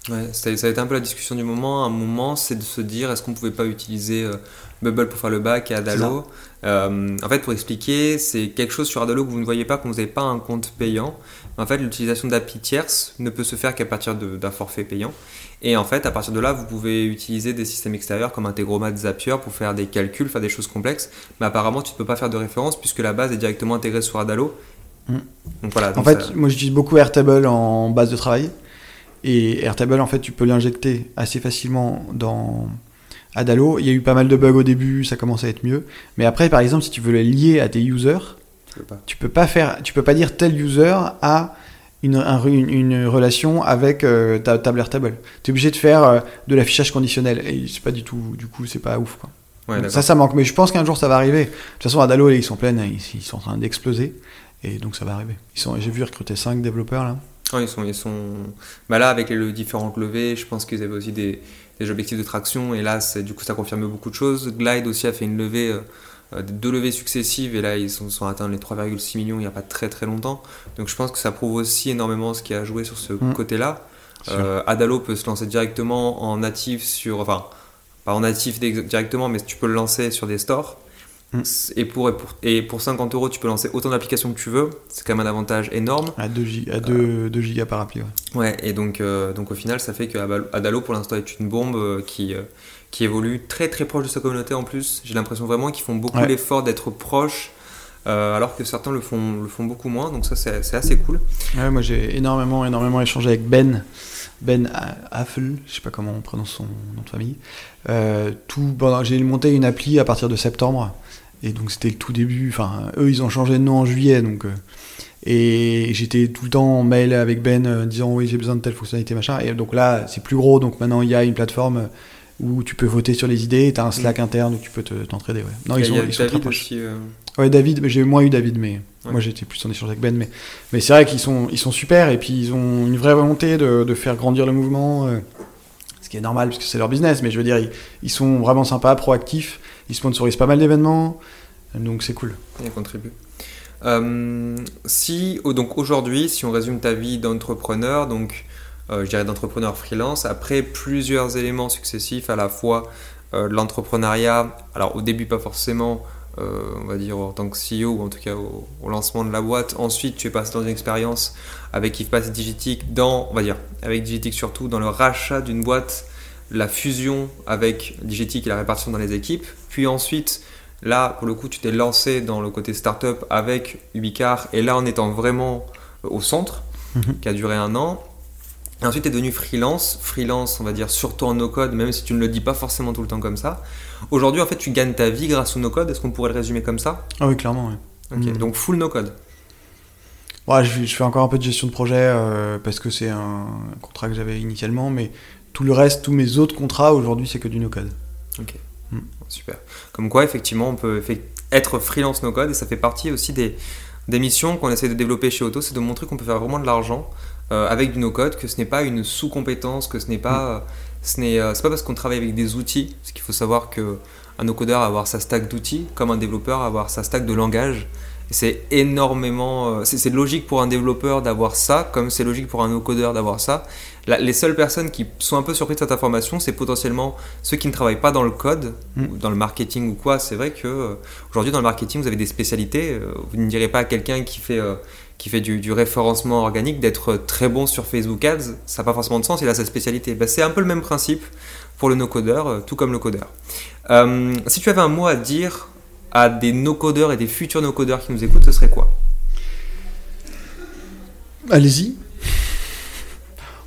Ouais, ça, a été un peu la discussion du moment. Un moment, c'est de se dire est-ce qu'on pouvait pas utiliser euh, Bubble pour faire le back et Adalo euh, En fait, pour expliquer, c'est quelque chose sur Adalo que vous ne voyez pas quand vous n'avez pas un compte payant. En fait, l'utilisation d'API tierces ne peut se faire qu'à partir d'un forfait payant. Et en fait, à partir de là, vous pouvez utiliser des systèmes extérieurs comme Integromat, Zapier pour faire des calculs, faire des choses complexes. Mais apparemment, tu ne peux pas faire de référence puisque la base est directement intégrée sur Adalo Mm. voilà, en fait, moi j'utilise beaucoup Airtable en base de travail. Et Airtable, en fait, tu peux l'injecter assez facilement dans Adalo. Il y a eu pas mal de bugs au début, ça commence à être mieux. Mais après, par exemple, si tu veux le lier à tes users, tu peux pas, tu peux pas, faire, tu peux pas dire tel user a une, une, relation avec euh, ta table Airtable. Tu es obligé de faire euh, de l'affichage conditionnel. Et c'est pas du tout, du coup, c'est pas ouf. Quoi. ça, ça manque. Mais je pense qu'un jour, ça va arriver. De toute façon, Adalo, ils sont pleins, ils sont en train d'exploser. Et donc ça va arriver. Ils sont, j'ai vu recruter 5 développeurs là. Ils sont, ils sont. Bah là, avec les différents levées, je pense qu'ils avaient aussi des, des, objectifs de traction. Et là, du coup, ça confirme beaucoup de choses. Glide aussi a fait une levée, euh, euh, deux levées successives. Et là, ils sont, sont atteints les 3,6 millions il n'y a pas très très longtemps. Donc je pense que ça prouve aussi énormément ce qui a joué sur ce mmh. côté-là. Euh, Adalo peut se lancer directement en natif sur. Enfin, pas en natif directement, mais tu peux le lancer sur des stores. Mm. Et, pour, et, pour, 50 euros, tu peux lancer autant d'applications que tu veux. C'est quand même un avantage énorme. À 2, à 2, 2 gigas par appli. Ouais, ouais et donc, euh, donc au final, ça fait que Adalo pour l'instant est une bombe euh, qui, euh, qui évolue très très proche de sa communauté en plus. J'ai l'impression vraiment qu'ils font beaucoup l'effort d'être proches. alors que certains le font, le font beaucoup moins, donc ça c'est assez cool. Ouais, moi j'ai énormément, énormément échangé avec Ben, Ben Affel, je sais pas comment on prononce son nom de famille. tout, j'ai monté une appli à partir de septembre et donc c'était le tout début. Enfin, eux, ils ont changé de nom en juillet. Donc, euh, et j'étais tout le temps en mail avec Ben euh, disant oui, j'ai besoin de telle fonctionnalité, machin. Et donc là, c'est plus gros. Donc maintenant, il y a une plateforme où tu peux voter sur les idées. Tu as un Slack mm. interne où tu peux t'entraider. ouais. Non, ils, sont, ils sont David aussi. Euh. Ouais, David, j'ai moins eu David, mais moi j'étais plus en échange avec Ben. Mais, mais c'est vrai qu'ils sont, ils sont super et puis ils ont une vraie volonté de, de faire grandir le mouvement. ce qui est normal parce que c'est leur business, mais je veux dire, ils, ils sont vraiment sympas, proactifs ils sponsorisent pas mal d'événements. Donc c'est cool. Et contribue. Euh, si, donc aujourd'hui, si on résume ta vie d'entrepreneur, donc euh, je dirais d'entrepreneur freelance, après plusieurs éléments successifs, à la fois euh, l'entrepreneuriat, alors au début pas forcément, on va dire en tant que CEO ou en tout cas au, lancement de la boîte, ensuite tu es passé dans une expérience avec Yves et Digitic, dans, on va dire, avec Digitic surtout, dans le rachat d'une boîte, la fusion avec Digitic et la répartition dans les équipes, puis ensuite Là, pour le coup, tu t'es lancé dans le côté startup avec Ubicar, et là, en étant vraiment au centre, mhm. qui a duré un an. Et ensuite, tu es devenu freelance. Freelance, on va dire, surtout en no-code, même si tu ne le dis pas forcément tout le temps comme ça. Aujourd'hui, en fait, tu gagnes ta vie grâce au no-code. Est-ce qu'on pourrait le résumer comme ça? Ah oui, clairement, oui. Mhm. donc full no-code. Ouais, je, fais encore un peu de gestion de projet euh, parce que c'est un contrat que j'avais initialement, mais tout le reste, tous mes autres contrats aujourd'hui, c'est que du no-code. Ok. Mm. Super. Comme quoi, effectivement, on peut être freelance no code et ça fait partie aussi des, des missions qu'on essaie de développer chez Auto, c'est de montrer qu'on peut faire vraiment de l'argent euh, avec du no code, que ce n'est pas une sous-compétence, que ce n'est pas, mm. ce n'est, euh, pas parce qu'on travaille avec des outils, parce qu'il faut savoir que un no-codeur a avoir sa stack d'outils, comme un développeur a avoir sa stack de langage. C'est énormément, euh, c'est logique pour un développeur d'avoir ça, comme c'est logique pour un no-codeur d'avoir ça les seules personnes qui sont un peu surprises de cette information, c'est potentiellement ceux qui ne travaillent pas dans le code, mm. ou dans le marketing ou quoi. C'est vrai que euh, aujourd'hui dans le marketing, vous avez des spécialités. Euh, vous ne direz pas à quelqu'un qui fait, euh, qui fait du, référencement organique d'être très bon sur Facebook Ads. Ça n'a pas forcément de sens, il a sa spécialité. Bah, c'est un peu le même principe pour le no-codeur, tout comme le codeur. si tu avais un mot à dire à des no-codeurs et des futurs no-codeurs qui nous écoutent, ce serait quoi Allez-y,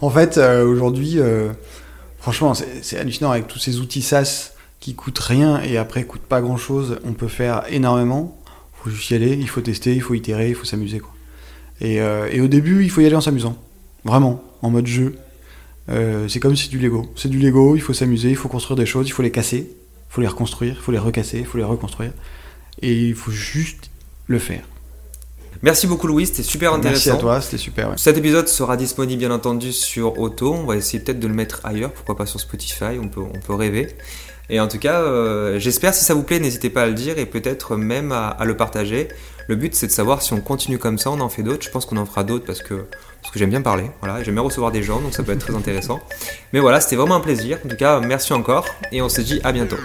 en fait, euh, aujourd'hui, euh, franchement, c'est hallucinant avec tous ces outils SaaS qui coûtent rien et après coûtent pas grand chose. On peut faire énormément. Il faut juste y aller, il faut tester, il faut itérer, il faut s'amuser. Et, euh, et, au début, il faut y aller en s'amusant. Vraiment, en mode jeu. c'est comme si du Lego. C'est du Lego, il faut s'amuser, il faut construire des choses, il faut les casser, faut les reconstruire, il faut les recasser, il faut les reconstruire. Et il faut juste le faire. Merci beaucoup Louis, c'était super intéressant. Merci à toi, c'était super. Cet épisode sera disponible bien entendu sur Auto. On va essayer peut-être de le mettre ailleurs, pourquoi pas sur Spotify, on peut, on peut rêver. Et en tout cas, euh, j'espère si ça vous plaît, n'hésitez pas à le dire et peut-être même à, le partager. Le but c'est de savoir si on continue comme ça, on en fait d'autres. Je pense qu'on en fera d'autres parce que, parce que j'aime bien parler. Voilà, j'aime bien recevoir des gens, donc ça peut être très intéressant. Mais voilà, c'était vraiment un plaisir. En tout cas, merci encore et on se dit à bientôt.